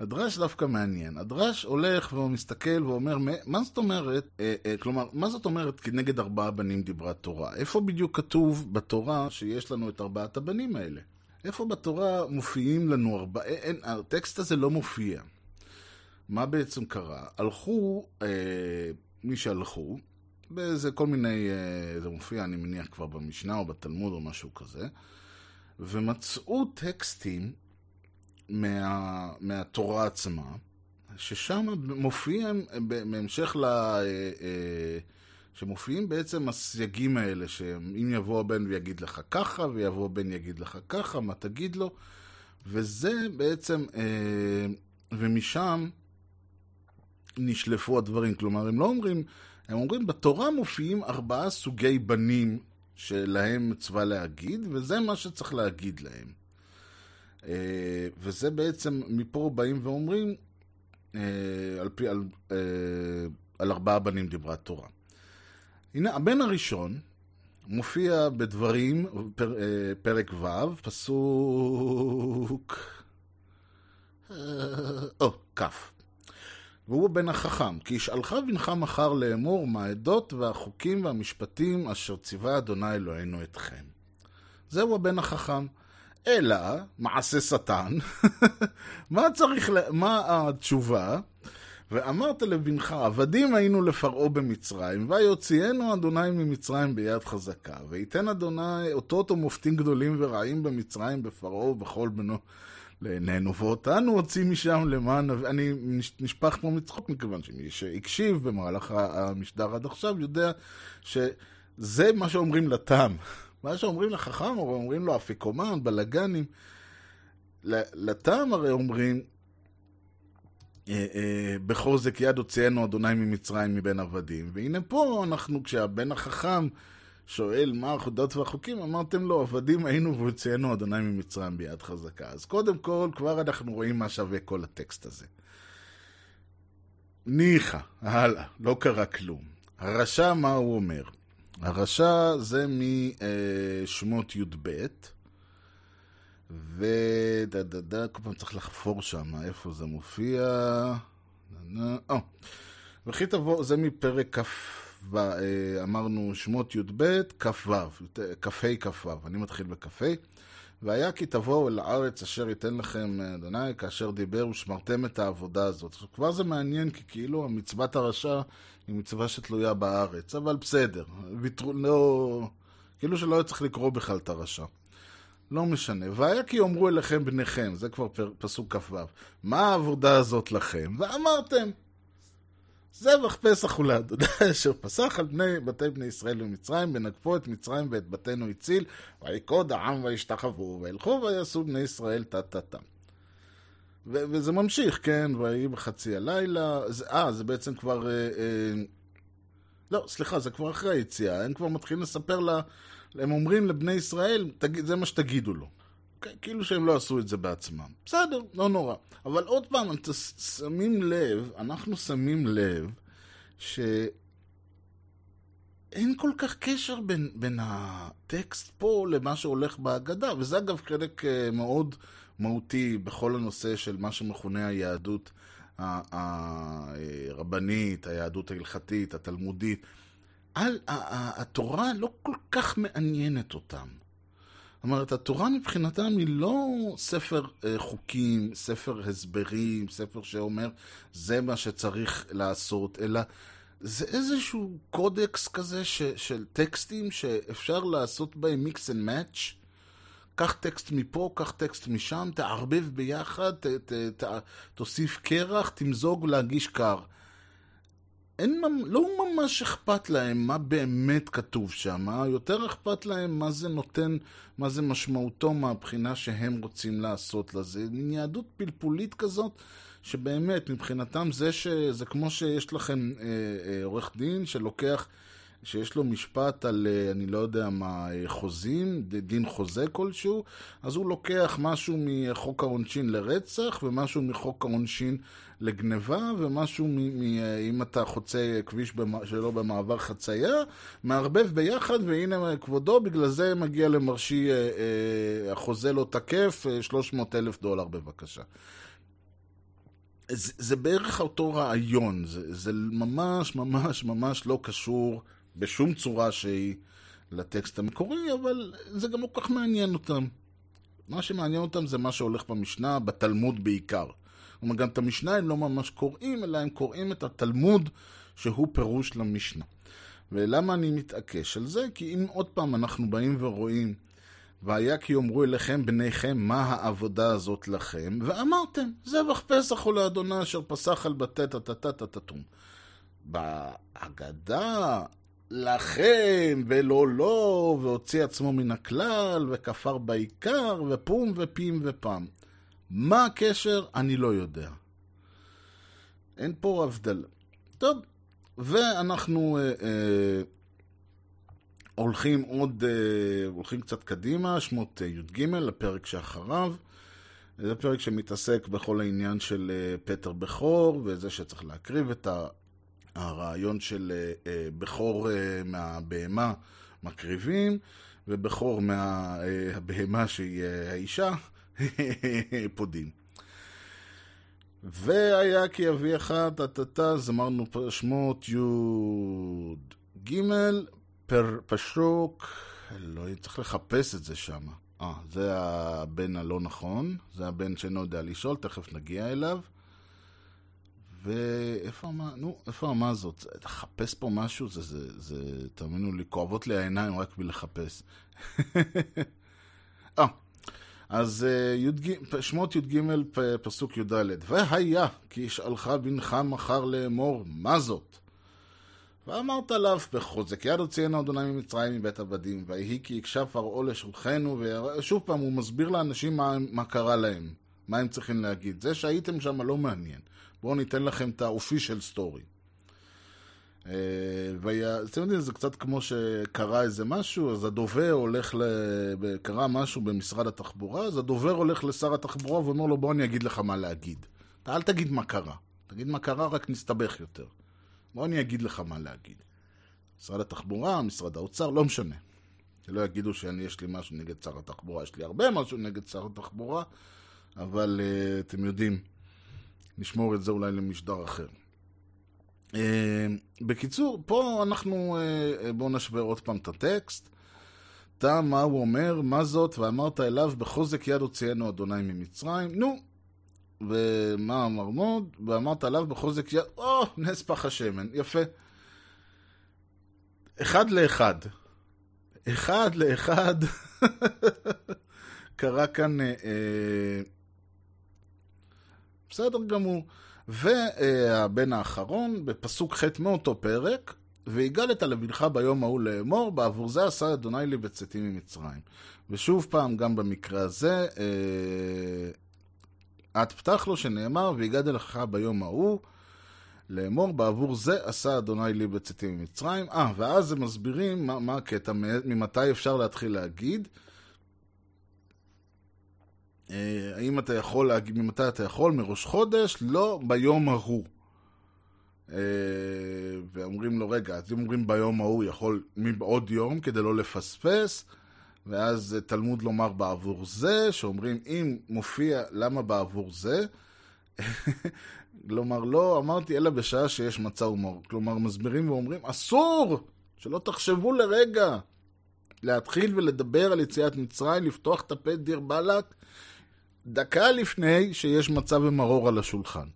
הדרש דווקא מעניין. הדרש הולך ומסתכל ואומר, מה זאת אומרת, אה, אה, כלומר, מה זאת אומרת כנגד ארבעה בנים דיברה תורה? איפה בדיוק כתוב בתורה שיש לנו את ארבעת הבנים האלה? איפה בתורה מופיעים לנו ארבעה... אין, הטקסט הזה לא מופיע. מה בעצם קרה? הלכו, אה, מי שהלכו, באיזה כל מיני, אה, זה מופיע, אני מניח, כבר במשנה או בתלמוד או משהו כזה, ומצאו טקסטים מה, מהתורה עצמה, ששם מופיע, בהמשך ל... אה, אה, שמופיעים בעצם הסייגים האלה, שאם יבוא הבן ויגיד לך ככה, ויבוא הבן יגיד לך ככה, מה תגיד לו, וזה בעצם, אה, ומשם נשלפו הדברים. כלומר, הם לא אומרים, הם אומרים, בתורה מופיעים ארבעה סוגי בנים שלהם מצווה להגיד, וזה מה שצריך להגיד להם. אה, וזה בעצם, מפה באים ואומרים, אה, על, פי, על, על ארבעה בנים דיברה תורה. הנה, הבן הראשון מופיע בדברים, פר, אה, פרק ו', פסוק... אה, או, כ'. והוא בן החכם, כי ישאלך בנך מחר לאמור מה העדות והחוקים והמשפטים אשר ציווה אדוני אלוהינו אתכם. זהו הבן החכם. אלא, מעשה שטן, מה צריך, מה התשובה? ואמרת לבנך, עבדים היינו לפרעה במצרים, ויוציאנו אדוני ממצרים ביד חזקה, ויתן אדוני אותות ומופתים גדולים ורעים במצרים בפרעה ובכל בנו לעינינו, ואותנו הוציא משם למען, אני נשפך כמו מצחוק, מכיוון שמי שהקשיב במהלך המשדר עד עכשיו יודע שזה מה שאומרים לתם. מה שאומרים לחכם, אומרים לו אפיקומן, בלאגנים. לתם הרי אומרים, אה, אה, בחוזק יד הוציאנו אדוני ממצרים מבין עבדים. והנה פה אנחנו, כשהבן החכם שואל מה החודות והחוקים, אמרתם לו, עבדים היינו והוציאנו אדוני ממצרים ביד חזקה. אז קודם כל, כבר אנחנו רואים מה שווה כל הטקסט הזה. ניחא, הלאה, לא קרה כלום. הרשע, מה הוא אומר? הרשע זה משמות י"ב. ודה דה דה, כל פעם צריך לחפור שם, איפה זה מופיע? או, וכי תבוא, זה מפרק כ', אמרנו שמות י"ב, כ"ו, כ"ה כ"ו, אני מתחיל בכ"ה. והיה כי תבואו אל הארץ אשר ייתן לכם אדוני, כאשר דיבר ושמרתם את העבודה הזאת. עכשיו, כבר זה מעניין, כי כאילו המצוות הרשע היא מצווה שתלויה בארץ, אבל בסדר, ויתרו, לא... כאילו שלא היה צריך לקרוא בכלל את הרשע. לא משנה. והיה כי יאמרו אליכם בניכם, זה כבר פסוק כ"ו, מה העבודה הזאת לכם? ואמרתם, זבח פסח הוא לאדוני אשר פסח על בני, בתי בני ישראל במצרים, ונגפו את מצרים ואת בתינו הציל, ויקוד העם וישתחוו, וילכו ויעשו בני ישראל טה-טה-טה. וזה ממשיך, כן, ויהי בחצי הלילה, אה, זה בעצם כבר... אה, אה, לא, סליחה, זה כבר אחרי היציאה, הם כבר מתחילים לספר לה... הם אומרים לבני ישראל, תגיד, זה מה שתגידו לו. כאילו שהם לא עשו את זה בעצמם. בסדר, לא נורא. אבל עוד פעם, אתם שמים לב, אנחנו שמים לב, שאין כל כך קשר בין, בין הטקסט פה למה שהולך בהגדה, וזה אגב חלק אה, מאוד מהותי בכל הנושא של מה שמכונה היהדות הרבנית, היהדות ההלכתית, התלמודית. על, התורה לא כל כך מעניינת אותם. אומרת, התורה מבחינתם היא לא ספר אה, חוקים, ספר הסברים, ספר שאומר זה מה שצריך לעשות, אלא זה איזשהו קודקס כזה ש, של טקסטים שאפשר לעשות בהם mix and match. קח טקסט מפה, קח טקסט משם, תערבב ביחד, ת, ת, ת, תוסיף קרח, תמזוג להגיש קר. אין, לא ממש אכפת להם מה באמת כתוב שם, יותר אכפת להם מה זה נותן, מה זה משמעותו מהבחינה שהם רוצים לעשות לזה. מין יהדות פלפולית כזאת, שבאמת מבחינתם זה, ש, זה כמו שיש לכם אה, אה, עורך דין שלוקח שיש לו משפט על, אה, אני לא יודע מה, אה, חוזים, דין חוזה כלשהו, אז הוא לוקח משהו מחוק העונשין לרצח, ומשהו מחוק העונשין לגניבה, ומשהו מ... מ אה, אם אתה חוצה כביש שלא במעבר חצייה, מערבב ביחד, והנה כבודו, בגלל זה מגיע למרשי, החוזה לא תקף, אה, 300 אלף דולר בבקשה. זה, זה בערך אותו רעיון, זה, זה ממש ממש ממש לא קשור בשום צורה שהיא לטקסט המקורי, אבל זה גם לא כל כך מעניין אותם. מה שמעניין אותם זה מה שהולך במשנה, בתלמוד בעיקר. כלומר, גם את המשנה הם לא ממש קוראים, אלא הם קוראים את התלמוד שהוא פירוש למשנה. ולמה אני מתעקש על זה? כי אם עוד פעם אנחנו באים ורואים והיה כי יאמרו אליכם בניכם מה העבודה הזאת לכם, ואמרתם, זבח פסח הוא לאדוני אשר פסח על בתי טטטטטטום. בהגדה, לכם ולא לו, והוציא עצמו מן הכלל, וכפר בעיקר, ופום ופים ופם. מה הקשר? אני לא יודע. אין פה הבדלה. טוב, ואנחנו אה, אה, הולכים עוד, אה, הולכים קצת קדימה, שמות אה, י"ג, לפרק שאחריו. זה פרק שמתעסק בכל העניין של אה, פטר בכור, וזה שצריך להקריב את ה- הרעיון של אה, אה, בכור אה, מהבהמה מקריבים, ובכור מהבהמה שהיא אה, האישה, פודים. והיה כי אבי אחד, טה-טה-טה, אז אמרנו שמות י"ג, פר פשוק, אלוהים, צריך לחפש את זה שם. אה, זה הבן הלא נכון, זה הבן שאינו יודע לשאול, תכף נגיע אליו. ואיפה המה, נו, איפה המה הזאת? לחפש פה משהו, זה, זה, זה, תאמינו לי, כואבות לי העיניים רק מלחפש. אה, אז אה, י"ג, שמות י"ג פסוק י"ד והיה כי ישאלך בנך מחר לאמור מה זאת? ואמרת עליו בחוזק יד הוציאנו אדוני ממצרים מבית עבדים ויהי כי יקשב פרעה לשולחנו ושוב פעם הוא מסביר לאנשים מה, מה קרה להם מה הם צריכים להגיד זה שהייתם שם לא מעניין בואו ניתן לכם את האופי של סטורי אה, והיה, אתם יודעים, זה קצת כמו שקרה איזה משהו, אז הדובר הולך, ל... קרה משהו במשרד התחבורה, אז הדובר הולך לשר התחבורה ואומר לו, בוא אני אגיד לך מה להגיד. אתה אל תגיד מה קרה, תגיד מה קרה, רק נסתבך יותר. בוא אני אגיד לך מה להגיד. משרד התחבורה, משרד האוצר, לא משנה. שלא יגידו שאני, יש לי משהו נגד שר התחבורה, יש לי הרבה משהו נגד שר התחבורה, אבל uh, אתם יודעים, נשמור את זה אולי למשדר אחר. Uh, בקיצור, פה אנחנו, uh, בואו נשווה עוד פעם את הטקסט. תא מה הוא אומר, מה זאת, ואמרת אליו בחוזק יד הוציאנו אדוני ממצרים. נו, ומה אמרנו? ואמרת עליו בחוזק יד, או, נס פח השמן, יפה. אחד לאחד. אחד לאחד. קרה כאן... אה, אה, בסדר גמור. והבן האחרון, בפסוק ח' מאותו פרק, והגלת לבנך ביום ההוא לאמור, בעבור זה עשה אדוני לי בצאתי ממצרים. ושוב פעם, גם במקרה הזה, אה, את פתח לו שנאמר, והגדת לך ביום ההוא לאמור, בעבור זה עשה אדוני לי בצאתי ממצרים. אה, ואז הם מסבירים מה, מה הקטע, ממתי אפשר להתחיל להגיד. אה, האם אתה יכול להגיד, ממתי אתה יכול? מראש חודש? לא ביום ההוא. אה, ואומרים לו, רגע, אז אם אומרים ביום ההוא, יכול מבעוד יום כדי לא לפספס, ואז תלמוד לומר בעבור זה, שאומרים, אם מופיע, למה בעבור זה? כלומר, לא אמרתי, אלא בשעה שיש מצה ומור. כלומר, מסבירים ואומרים, אסור! שלא תחשבו לרגע להתחיל ולדבר על יציאת מצרים, לפתוח את הפה דיר באלק, דקה לפני שיש מצה ומרור על השולחן.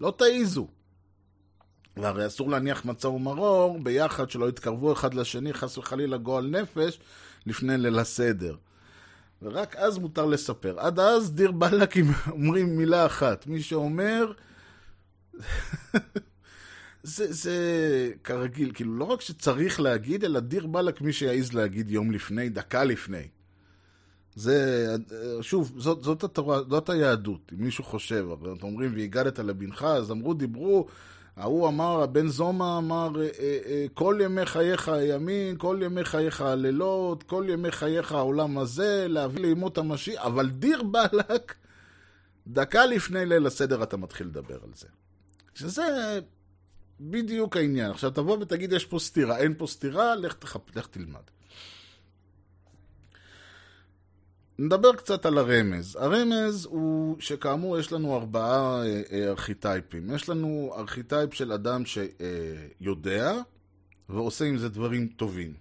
לא תעיזו. והרי אסור להניח מצה ומרור ביחד, שלא יתקרבו אחד לשני, חס וחלילה גועל נפש, לפני ליל הסדר. ורק אז מותר לספר. עד אז דיר באלקים אומרים מילה אחת. מי שאומר... זה, זה כרגיל, כאילו לא רק שצריך להגיד, אלא דיר באלק מי שיעז להגיד יום לפני, דקה לפני. זה, שוב, זאת, זאת, התורה, זאת היהדות, אם מישהו חושב, אבל אתם אומרים, והגדת לבנך, אז אמרו, דיברו ההוא אמר, הבן זומא אמר, אה, אה, אה, כל ימי חייך הימין, כל ימי חייך הלילות, כל ימי חייך העולם הזה, להביא לימות המשיח, אבל דיר באלק, דקה לפני ליל הסדר אתה מתחיל לדבר על זה. שזה בדיוק העניין. עכשיו תבוא ותגיד, יש פה סתירה, אין פה סתירה, לך, תחפ... לך תלמד. נדבר קצת על הרמז. הרמז הוא שכאמור יש לנו ארבעה אה, אה, ארכיטייפים. יש לנו ארכיטייפ של אדם שיודע ועושה עם זה דברים טובים.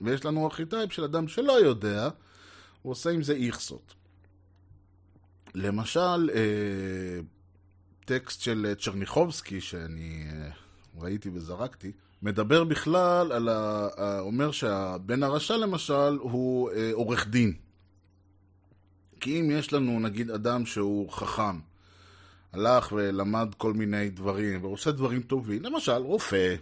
ויש לנו ארכיטייפ של אדם שלא יודע ועושה עם זה איכסות. למשל, אה, טקסט של צ'רניחובסקי שאני ראיתי וזרקתי, מדבר בכלל על ה... אומר שהבן הרשע למשל הוא עורך דין. כי אם יש לנו נגיד אדם שהוא חכם, הלך ולמד כל מיני דברים, ועושה דברים טובים, למשל רופא,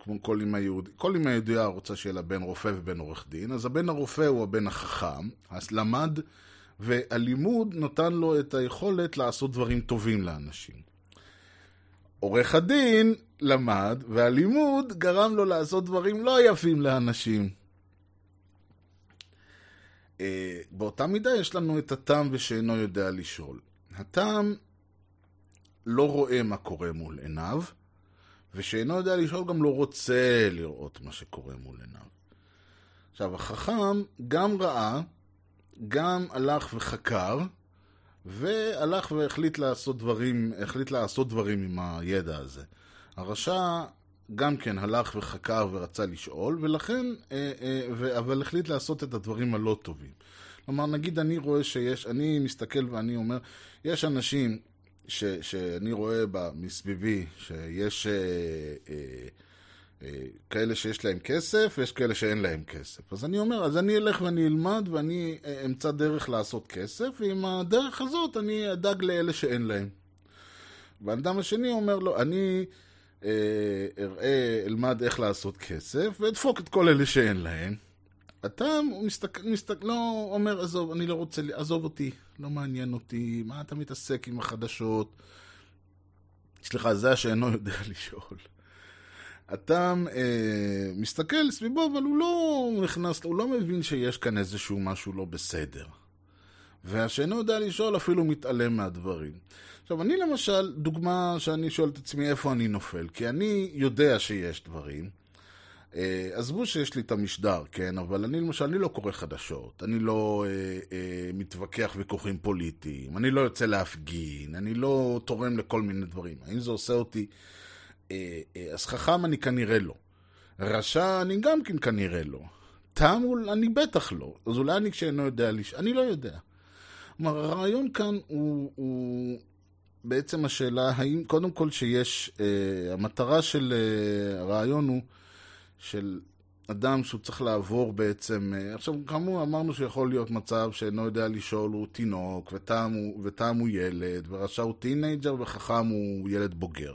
כמו כל אמא יהודית, כל אמא יהודיה רוצה שיהיה לה בן רופא ובן עורך דין, אז הבן הרופא הוא הבן החכם, אז למד, והלימוד נתן לו את היכולת לעשות דברים טובים לאנשים. עורך הדין למד, והלימוד גרם לו לעשות דברים לא יפים לאנשים. אה, באותה מידה יש לנו את התם ושאינו יודע לשאול. התם לא רואה מה קורה מול עיניו, ושאינו יודע לשאול גם לא רוצה לראות מה שקורה מול עיניו. עכשיו, החכם גם ראה, גם הלך וחקר, והלך והחליט לעשות דברים, החליט לעשות דברים עם הידע הזה. הרשע גם כן הלך וחקר ורצה לשאול, ולכן, אה, אה, אבל החליט לעשות את הדברים הלא טובים. כלומר, נגיד אני רואה שיש, אני מסתכל ואני אומר, יש אנשים ש, שאני רואה מסביבי, שיש אה, אה, אה, כאלה שיש להם כסף ויש כאלה שאין להם כסף. אז אני אומר, אז אני אלך ואני אלמד ואני אה, אמצא דרך לעשות כסף, ועם הדרך הזאת אני אדאג לאלה שאין להם. והאדם השני אומר לו, אני... אה, אראה, אלמד איך לעשות כסף, ואדפוק את כל אלה שאין להם. אתה מסתכל, מסתק, לא אומר, עזוב, אני לא רוצה, עזוב אותי, לא מעניין אותי, מה אתה מתעסק עם החדשות? סליחה, זה השאינו יודע לשאול. אתה אה, מסתכל סביבו, אבל הוא לא נכנס, הוא לא מבין שיש כאן איזשהו משהו לא בסדר. והשאינו יודע לשאול אפילו מתעלם מהדברים. עכשיו, אני למשל, דוגמה שאני שואל את עצמי איפה אני נופל, כי אני יודע שיש דברים. אה, עזבו שיש לי את המשדר, כן? אבל אני למשל, אני לא קורא חדשות, אני לא אה, אה, מתווכח ויכוחים פוליטיים, אני לא יוצא להפגין, אני לא תורם לכל מיני דברים. האם זה עושה אותי... אה, אה, אז חכם אני כנראה לא. רשע אני גם כן כנראה לא. תם אני בטח לא. אז אולי אני כשאינו יודע לש... אני לא יודע. כלומר, הרעיון כאן הוא, הוא בעצם השאלה, האם קודם כל שיש, אה, המטרה של אה, הרעיון הוא של אדם שהוא צריך לעבור בעצם, אה, עכשיו כאמור אמרנו שיכול להיות מצב שאינו יודע לשאול הוא תינוק, ותם הוא, ותם הוא ילד, ורשע הוא teenager, וחכם הוא ילד בוגר.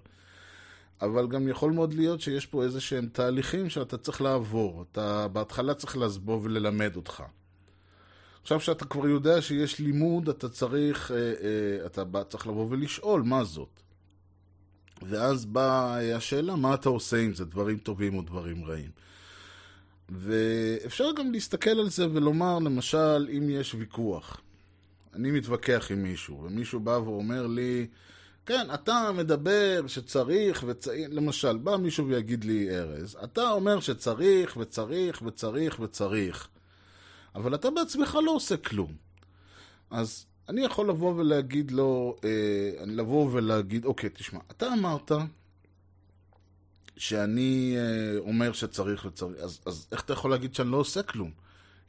אבל גם יכול מאוד להיות שיש פה איזה שהם תהליכים שאתה צריך לעבור. אתה בהתחלה צריך לבוא וללמד אותך. עכשיו שאתה כבר יודע שיש לימוד, אתה צריך, אה, אה, אתה צריך לבוא ולשאול מה זאת. ואז באה השאלה, מה אתה עושה עם זה, דברים טובים או דברים רעים. ואפשר גם להסתכל על זה ולומר, למשל, אם יש ויכוח, אני מתווכח עם מישהו, ומישהו בא ואומר לי, כן, אתה מדבר שצריך וצריך, למשל, בא מישהו ויגיד לי, ארז, אתה אומר שצריך וצריך וצריך וצריך. אבל אתה בעצמך לא עושה כלום. אז אני יכול לבוא ולהגיד לו, אה, לבוא ולהגיד, אוקיי, תשמע, אתה אמרת שאני אה, אומר שצריך וצריך, אז, אז איך אתה יכול להגיד שאני לא עושה כלום?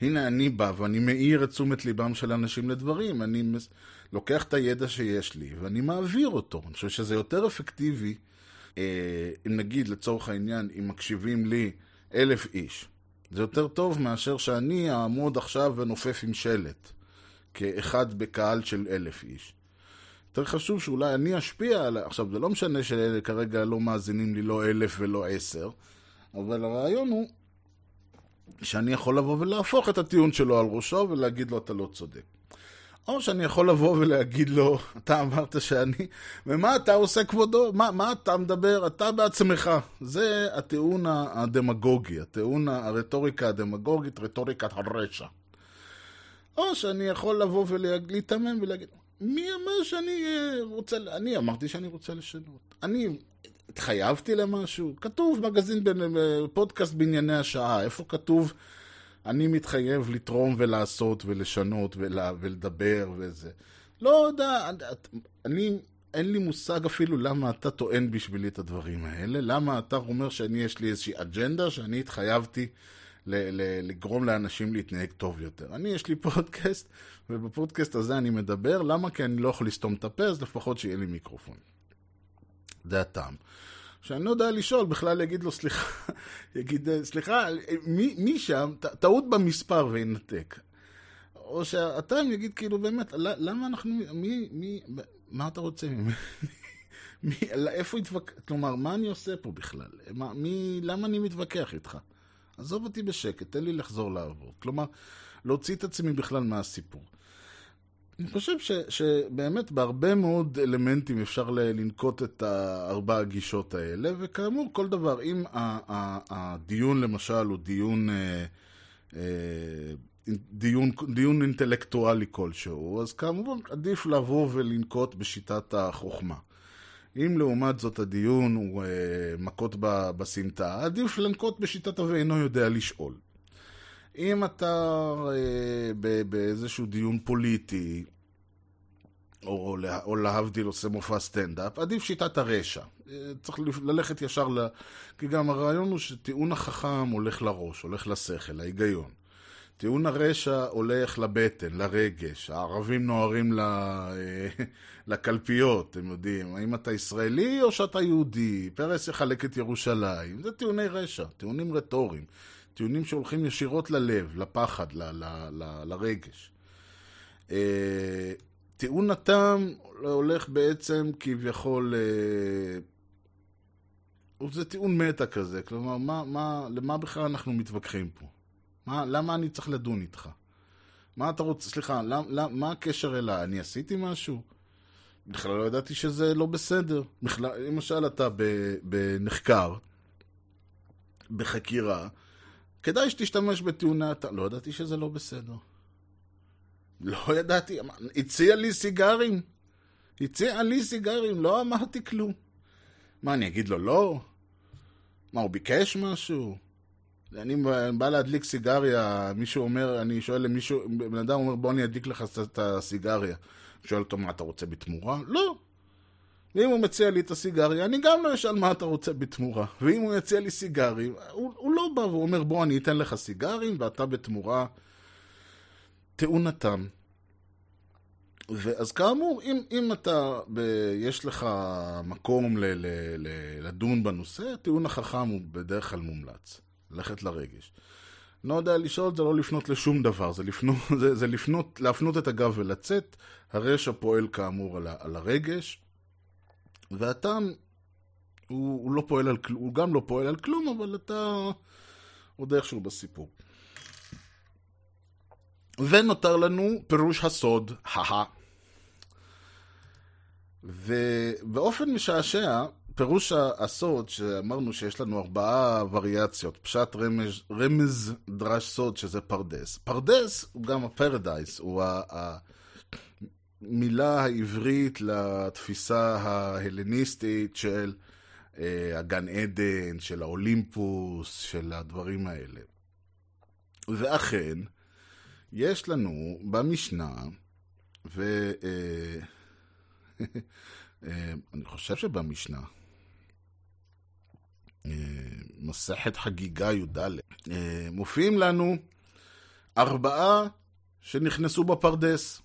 הנה אני בא ואני מאיר את תשומת ליבם של אנשים לדברים, אני מס... לוקח את הידע שיש לי ואני מעביר אותו. אני חושב שזה יותר אפקטיבי, אה, אם נגיד לצורך העניין, אם מקשיבים לי אלף איש, זה יותר טוב מאשר שאני אעמוד עכשיו ונופף עם שלט, כאחד בקהל של אלף איש. יותר חשוב שאולי אני אשפיע על... עכשיו, זה לא משנה שאלה כרגע לא מאזינים לי לא אלף ולא עשר, אבל הרעיון הוא שאני יכול לבוא ולהפוך את הטיעון שלו על ראשו ולהגיד לו, אתה לא צודק. או שאני יכול לבוא ולהגיד לו, אתה אמרת שאני, ומה אתה עושה כבודו? מה, מה אתה מדבר? אתה בעצמך. זה הטיעון הדמגוגי, הטיעון, הרטוריקה הדמגוגית, רטוריקת הרשע. או שאני יכול לבוא ולהיתמם ולהגיד, מי אמר שאני אה, רוצה, אני אמרתי שאני רוצה לשנות. אני התחייבתי למשהו? כתוב מגזין, בין- פודקאסט בענייני השעה, איפה כתוב אני מתחייב לתרום ולעשות ולשנות ולה, ולדבר וזה. לא יודע, אני, אין לי מושג אפילו למה אתה טוען בשבילי את הדברים האלה, למה אתה אומר שאני, יש לי איזושהי אג'נדה שאני התחייבתי ל- ל- לגרום לאנשים להתנהג טוב יותר. אני, יש לי פודקאסט, ובפודקאסט הזה אני מדבר, למה? כי אני לא יכול לסתום את הפה, אז לפחות שיהיה לי מיקרופון. זה הטעם. שאני לא יודע לשאול, בכלל יגיד לו, סליחה, יגיד, סליחה, מי, מי שם, טעות במספר וינתק. או שהטעם יגיד, כאילו, באמת, למה אנחנו, מי, מי, מה אתה רוצה ממני? איפה התווכח, כלומר, מה אני עושה פה בכלל? מה, מי, למה אני מתווכח איתך? עזוב אותי בשקט, תן לי לחזור לעבוד. כלומר, להוציא את עצמי בכלל מהסיפור. אני חושב ש, שבאמת בהרבה מאוד אלמנטים אפשר לנקוט את הארבע הגישות האלה, וכאמור, כל דבר, אם הדיון למשל הוא דיון, אה, אה, דיון, דיון אינטלקטואלי כלשהו, אז כמובן עדיף לבוא ולנקוט בשיטת החוכמה. אם לעומת זאת הדיון הוא אה, מכות בסמטה, עדיף לנקוט בשיטת ה"ואינו יודע לשאול". אם אתה אה, באיזשהו דיון פוליטי, או, או, או להבדיל עושה מופע סטנדאפ, עדיף שיטת הרשע. אה, צריך ללכת ישר ל... כי גם הרעיון הוא שטיעון החכם הולך לראש, הולך לשכל, להיגיון. טיעון הרשע הולך לבטן, לרגש. הערבים נוהרים ל... אה, לקלפיות, אתם יודעים. האם אתה ישראלי או שאתה יהודי? פרס יחלק את ירושלים. זה טיעוני רשע, טיעונים רטוריים. טיעונים שהולכים ישירות ללב, לפחד, ל- ל- ל- לרגש. אה, טיעון הטעם הולך בעצם כביכול... אה, זה טיעון מטה כזה, כלומר, מה, מה, למה בכלל אנחנו מתווכחים פה? מה, למה אני צריך לדון איתך? מה אתה רוצה, סליחה, למ, למ, מה הקשר אליי? אני עשיתי משהו? בכלל לא ידעתי שזה לא בסדר. בכלל, למשל, אתה בנחקר, בחקירה, כדאי שתשתמש בטיעוני הטעם. לא ידעתי שזה לא בסדר. לא ידעתי, הציע לי סיגרים. הציע לי סיגרים, לא אמרתי כלום. מה, אני אגיד לו לא? מה, הוא ביקש משהו? אני בא להדליק סיגריה, מישהו אומר, אני שואל למישהו, בן אדם אומר בוא אני אדליק לך את הסיגריה. שואל אותו מה אתה רוצה בתמורה? לא. ואם הוא מציע לי את הסיגריה, אני גם לא אשאל מה אתה רוצה בתמורה. ואם הוא יציע לי סיגרים, הוא, הוא לא בא והוא אומר בוא אני אתן לך סיגרים ואתה בתמורה תאונתם. אז כאמור, אם, אם אתה, ב, יש לך מקום ל, ל, ל, לדון בנושא, הטיעון החכם הוא בדרך כלל מומלץ. ללכת לרגש. לא יודע לשאול זה לא לפנות לשום דבר, זה, לפנות, זה, זה לפנות, להפנות את הגב ולצאת. הרשע פועל כאמור על, ה, על הרגש, והטעם הוא, הוא לא פועל על הוא גם לא פועל על כלום, אבל אתה עוד איכשהו בסיפור. ונותר לנו פירוש הסוד, הא ובאופן משעשע, פירוש הסוד, שאמרנו שיש לנו ארבעה וריאציות, פשט, רמז, רמז, דרש סוד, שזה פרדס. פרדס הוא גם ה paradise, הוא המילה העברית לתפיסה ההלניסטית של אה, הגן עדן, של האולימפוס, של הדברים האלה. ואכן, יש לנו במשנה, ו... אה, אני חושב שבמשנה, מסכת חגיגה י"ד, מופיעים לנו ארבעה שנכנסו בפרדס.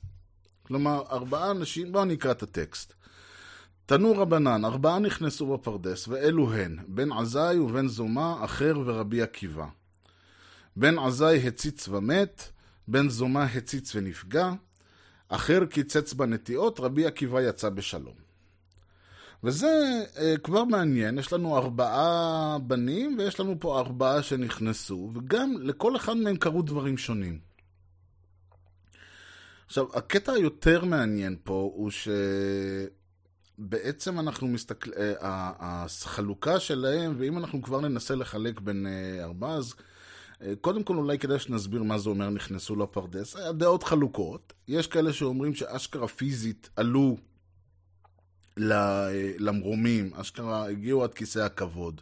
כלומר, ארבעה אנשים, בואו נקרא את הטקסט. תנו רבנן, ארבעה נכנסו בפרדס, ואלו הן, בן עזאי ובן זומה, אחר ורבי עקיבא. בן עזאי הציץ ומת, בן זומה הציץ ונפגע, אחר קיצץ בנטיעות, רבי עקיבא יצא בשלום. וזה אה, כבר מעניין, יש לנו ארבעה בנים ויש לנו פה ארבעה שנכנסו, וגם לכל אחד מהם קרו דברים שונים. עכשיו, הקטע היותר מעניין פה הוא שבעצם אנחנו מסתכל... אה, החלוקה שלהם, ואם אנחנו כבר ננסה לחלק בין אה, ארבעה, אז אה, קודם כל אולי כדאי שנסביר מה זה אומר נכנסו לפרדס. הדעות חלוקות. יש כאלה שאומרים שאשכרה פיזית עלו למרומים, אשכרה הגיעו עד כיסא הכבוד.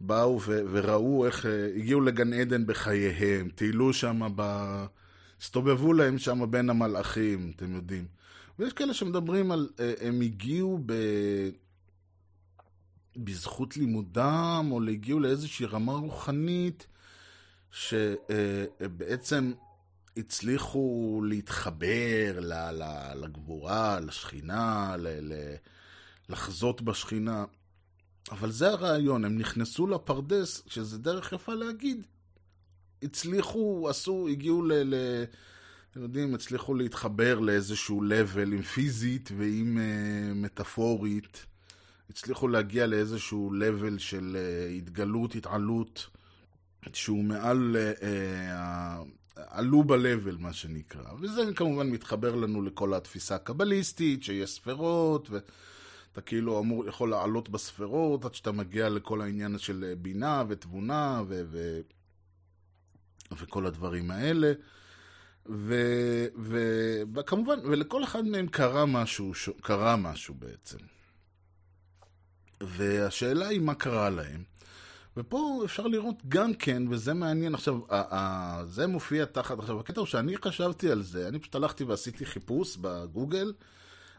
באו ו- וראו איך הגיעו לגן עדן בחייהם, טיילו שם ב... הסתובבו להם שם בין המלאכים, אתם יודעים. ויש כאלה שמדברים על, אה, הם הגיעו ב... בזכות לימודם, או הגיעו לאיזושהי רמה רוחנית, שבעצם הצליחו להתחבר ל- ל- לגבורה, לשכינה, לחזות בשכינה. אבל זה הרעיון, הם נכנסו לפרדס, שזה דרך יפה להגיד, הצליחו, עשו, הגיעו ל... ל אתם יודעים, הצליחו להתחבר לאיזשהו level עם פיזית ועם uh, מטאפורית. הצליחו להגיע לאיזשהו level של uh, התגלות, התעלות, שהוא מעל, uh, uh, עלו ב-level, מה שנקרא. וזה כמובן מתחבר לנו לכל התפיסה הקבליסטית, שיש ספרות, ואתה כאילו אמור, יכול לעלות בספרות עד שאתה מגיע לכל העניין של בינה ותבונה ו... ו... וכל הדברים האלה. ו, וכמובן, ולכל אחד מהם קרה משהו, ש- קרה משהו בעצם. והשאלה היא מה קרה להם. ופה אפשר לראות גם כן, וזה מעניין עכשיו, זה מופיע תחת, עכשיו הקטע הוא שאני חשבתי על זה, אני פשוט הלכתי ועשיתי חיפוש בגוגל,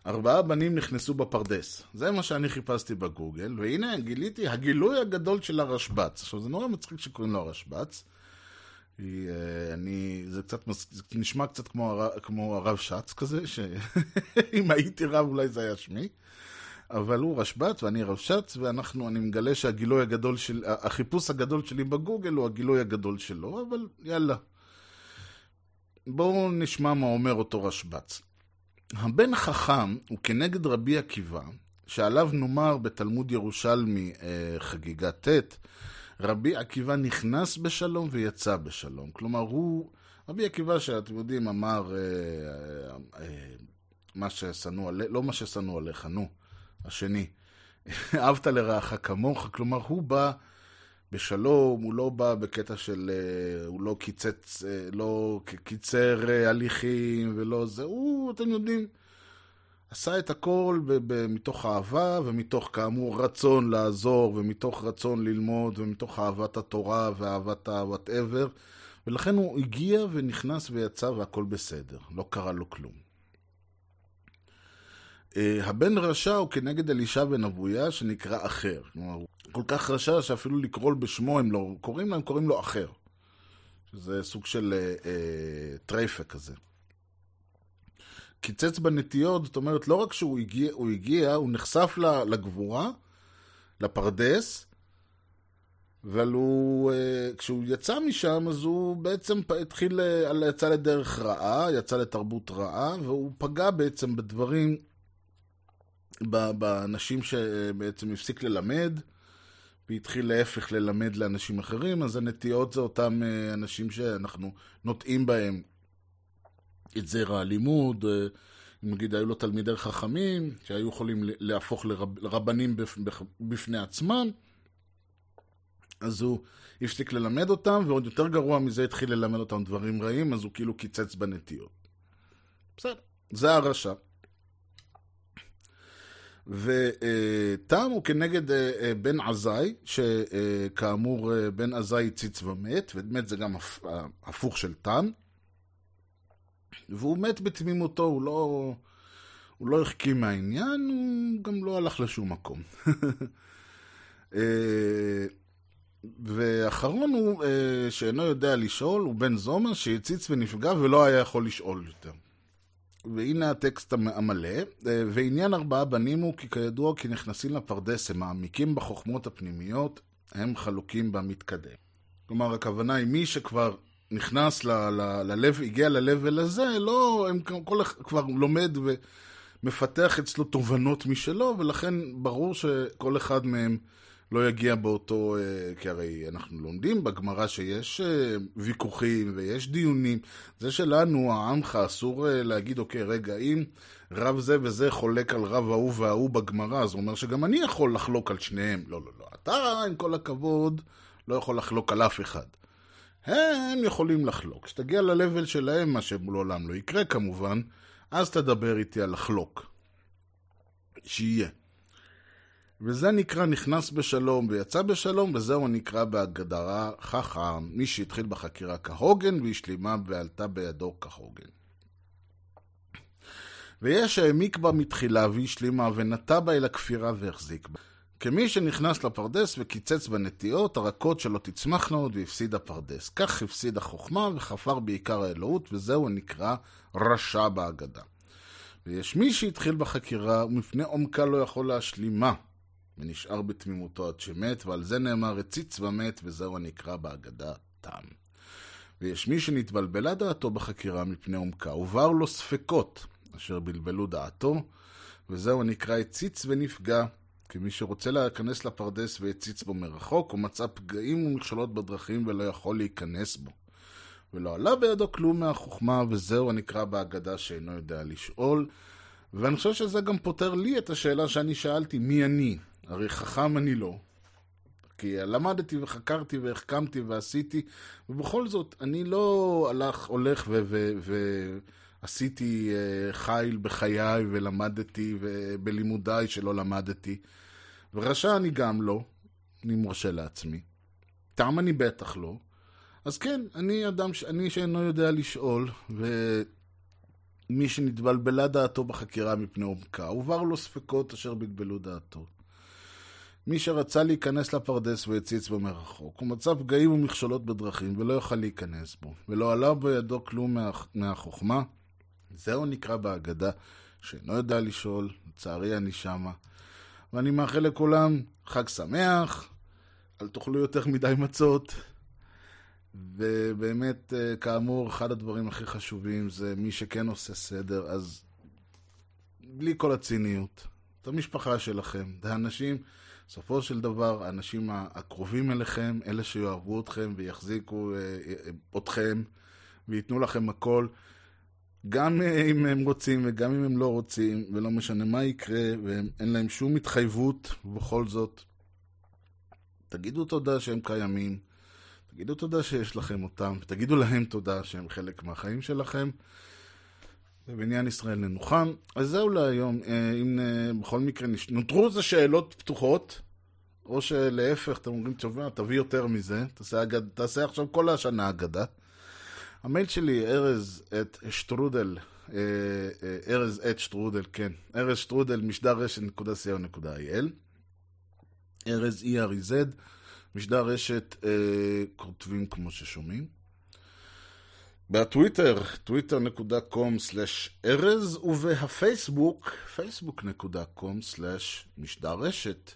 ארבעה בנים נכנסו בפרדס. זה מה שאני חיפשתי בגוגל, והנה גיליתי הגילוי הגדול של הרשב"ץ. עכשיו זה נורא מצחיק שקוראים לו הרשב"ץ. היא, אה, אני, זה קצת, זה נשמע קצת כמו, כמו הרב שץ כזה, שאם הייתי רב אולי זה היה שמי. אבל הוא רשב"ץ ואני רב שץ, ואנחנו, אני מגלה שהגילוי הגדול של, החיפוש הגדול שלי בגוגל הוא הגילוי הגדול שלו, אבל יאללה. בואו נשמע מה אומר אותו רשב"ץ. הבן חכם הוא כנגד רבי עקיבא, שעליו נאמר בתלמוד ירושלמי אה, חגיגה ט', רבי עקיבא נכנס בשלום ויצא בשלום. כלומר, הוא, רבי עקיבא, שאתם יודעים, אמר אה, אה, אה, מה ששנוא עליך, לא מה ששנוא עליך, נו, השני. אהבת לרעך כמוך, כלומר, הוא בא בשלום, הוא לא בא בקטע של, אה, הוא לא קיצץ, אה, לא קיצר אה, הליכים ולא זה, הוא, אתם יודעים, עשה את הכל ב- ב- מתוך אהבה ומתוך כאמור רצון לעזור ומתוך רצון ללמוד ומתוך אהבת התורה ואהבת ה-whatever ולכן הוא הגיע ונכנס ויצא והכל בסדר, לא קרה לו כלום. אה, הבן רשע הוא כנגד אלישע בן אבויה שנקרא אחר. כלומר, הוא כל כך רשע שאפילו לקרוא בשמו הם לא קוראים לו, הם קוראים לו אחר. שזה סוג של אה, אה, טרייפה כזה. קיצץ בנטיות, זאת אומרת, לא רק שהוא הגיע, הוא הגיע, הוא נחשף לגבורה, לפרדס, אבל הוא, אה, כשהוא יצא משם, אז הוא בעצם התחיל, אה, יצא לדרך רעה, יצא לתרבות רעה, והוא פגע בעצם בדברים, באנשים שבעצם הפסיק ללמד, והתחיל להפך ללמד לאנשים אחרים, אז הנטיות זה אותם אה, אנשים שאנחנו נוטעים בהם את זרע הלימוד, אה, נגיד היו לו תלמידי חכמים, שהיו יכולים להפוך לרב, לרבנים בפ, בפ, בפני עצמם, אז הוא הפסיק ללמד אותם, ועוד יותר גרוע מזה התחיל ללמד אותם דברים רעים, אז הוא כאילו קיצץ בנטיות. בסדר, זה הרשע. ותם הוא כנגד אה, אה, בן עזאי, שכאמור בן עזאי הציץ ומת, ומת זה גם הפ- הפוך של תם. והוא מת בתמימותו, הוא לא, הוא לא החכים מהעניין, הוא גם לא הלך לשום מקום. אה, ואחרון הוא, אה, שאינו יודע לשאול, הוא בן זומא שהציץ ונפגע ולא היה יכול לשאול יותר. והנה הטקסט המ- המלא, אה, ועניין ארבעה בנים הוא כי כידוע כי נכנסים לפרדס, הם מעמיקים בחוכמות הפנימיות, הם חלוקים במתקדם. כלומר, הכוונה היא מי שכבר נכנס ל- ל- ללב, הגיע ל-level הזה, לא, הם כל אחד כבר לומד ומפתח אצלו תובנות משלו, ולכן ברור שכל אחד מהם לא יגיע באותו... אה, כי הרי אנחנו לומדים בגמרא שיש אה, ויכוחים ויש דיונים. זה שלנו, העמך, אסור אה, להגיד, אוקיי, רגע, אם רב זה וזה חולק על רב ההוא וההוא בגמרא, אז הוא אומר שגם אני יכול לחלוק על שניהם. לא, לא, לא. אתה, עם כל הכבוד, לא יכול לחלוק על אף אחד. הם יכולים לחלוק. כשתגיע ל-level שלהם, מה שלעולם לא יקרה כמובן, אז תדבר איתי על לחלוק. שיהיה. וזה נקרא נכנס בשלום ויצא בשלום, וזהו נקרא בהגדרה חכם, מי שהתחיל בחקירה כהוגן והשלימה ועלתה בידו כהוגן. ויש העמיק בה מתחילה והשלימה ונטע בה אל הכפירה והחזיק בה. כמי שנכנס לפרדס וקיצץ בנטיעות, הרכות שלא תצמחנה עוד והפסיד הפרדס. כך הפסיד החוכמה וחפר בעיקר האלוהות, וזהו נקרא רשע בהגדה. ויש מי שהתחיל בחקירה ומפני עומקה לא יכול להשלימה, ונשאר בתמימותו עד שמת, ועל זה נאמר הציץ ומת, וזהו הנקרא בהגדה תם. ויש מי שנתבלבלה דעתו בחקירה מפני עומקה, ובאו לו ספקות, אשר בלבלו דעתו, וזהו הנקרא הציץ ונפגע, כמי שרוצה להיכנס לפרדס והציץ בו מרחוק, הוא מצא פגעים ומכשלות בדרכים ולא יכול להיכנס בו. ולא עלה בידו כלום מהחוכמה, וזהו הנקרא בהגדה שאינו יודע לשאול. ואני חושב שזה גם פותר לי את השאלה שאני שאלתי, מי אני? הרי חכם אני לא. כי למדתי וחקרתי והחכמתי ועשיתי, ובכל זאת, אני לא הלך, הולך ועשיתי uh, חיל בחיי ולמדתי בלימודיי שלא למדתי. ורשע אני גם לא, אני מרשה לעצמי. תם אני בטח לא. אז כן, אני אדם, ש... אני שאינו יודע לשאול, ומי שנתבלבלה דעתו בחקירה מפני עומקה, הובהר לו ספקות אשר בלבלו דעתו. מי שרצה להיכנס לפרדס והציץ בו מרחוק, הוא מצא פגעים ומכשולות בדרכים ולא יוכל להיכנס בו, ולא עלה בידו כלום מה... מהחוכמה. זהו נקרא בהגדה, שאינו יודע לשאול, לצערי אני שמה. ואני מאחל לכולם חג שמח, אל תאכלו יותר מדי מצות. ובאמת, כאמור, אחד הדברים הכי חשובים זה מי שכן עושה סדר, אז בלי כל הציניות, את המשפחה שלכם, זה אנשים, בסופו של דבר, האנשים הקרובים אליכם, אלה שיאהבו אתכם ויחזיקו אתכם וייתנו לכם הכל, גם אם הם רוצים וגם אם הם לא רוצים, ולא משנה מה יקרה, ואין להם שום התחייבות, ובכל זאת, תגידו תודה שהם קיימים, תגידו תודה שיש לכם אותם, ותגידו להם תודה שהם חלק מהחיים שלכם. ובעניין ישראל ננוחם. אז זהו להיום. אם בכל מקרה נותרו איזה שאלות פתוחות, או שלהפך, אתם אומרים, תשמע, תביא יותר מזה, תעשה, אגד, תעשה עכשיו כל השנה אגדה. המייל שלי, ארז את שטרודל, ארז את שטרודל, כן, ארז שטרודל, משדר רשת נקודה co.il, ארז E-R-E-Z, משדר רשת אה, כותבים כמו ששומעים. בטוויטר, twitter.com/ארז, ובהפייסבוק, facebook.com/משדר רשת.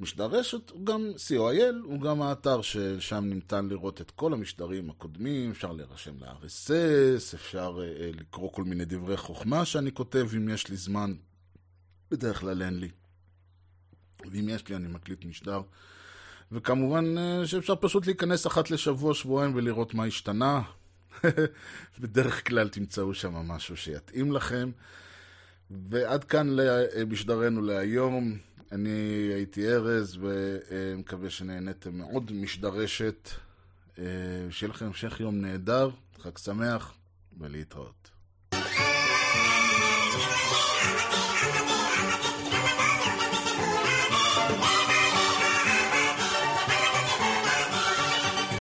משדר רשת הוא גם co.il, הוא גם האתר ששם ניתן לראות את כל המשדרים הקודמים, אפשר להירשם ל-RSS, אפשר אה, לקרוא כל מיני דברי חוכמה שאני כותב אם יש לי זמן, בדרך כלל אין לי. ואם יש לי אני מקליט משדר. וכמובן שאפשר פשוט להיכנס אחת לשבוע, שבועיים ולראות מה השתנה. בדרך כלל תמצאו שם משהו שיתאים לכם. ועד כאן משדרנו להיום. אני הייתי ארז, ומקווה שנהניתם מאוד משדרשת. שיהיה לכם המשך יום נהדר, חג שמח, ולהתראות.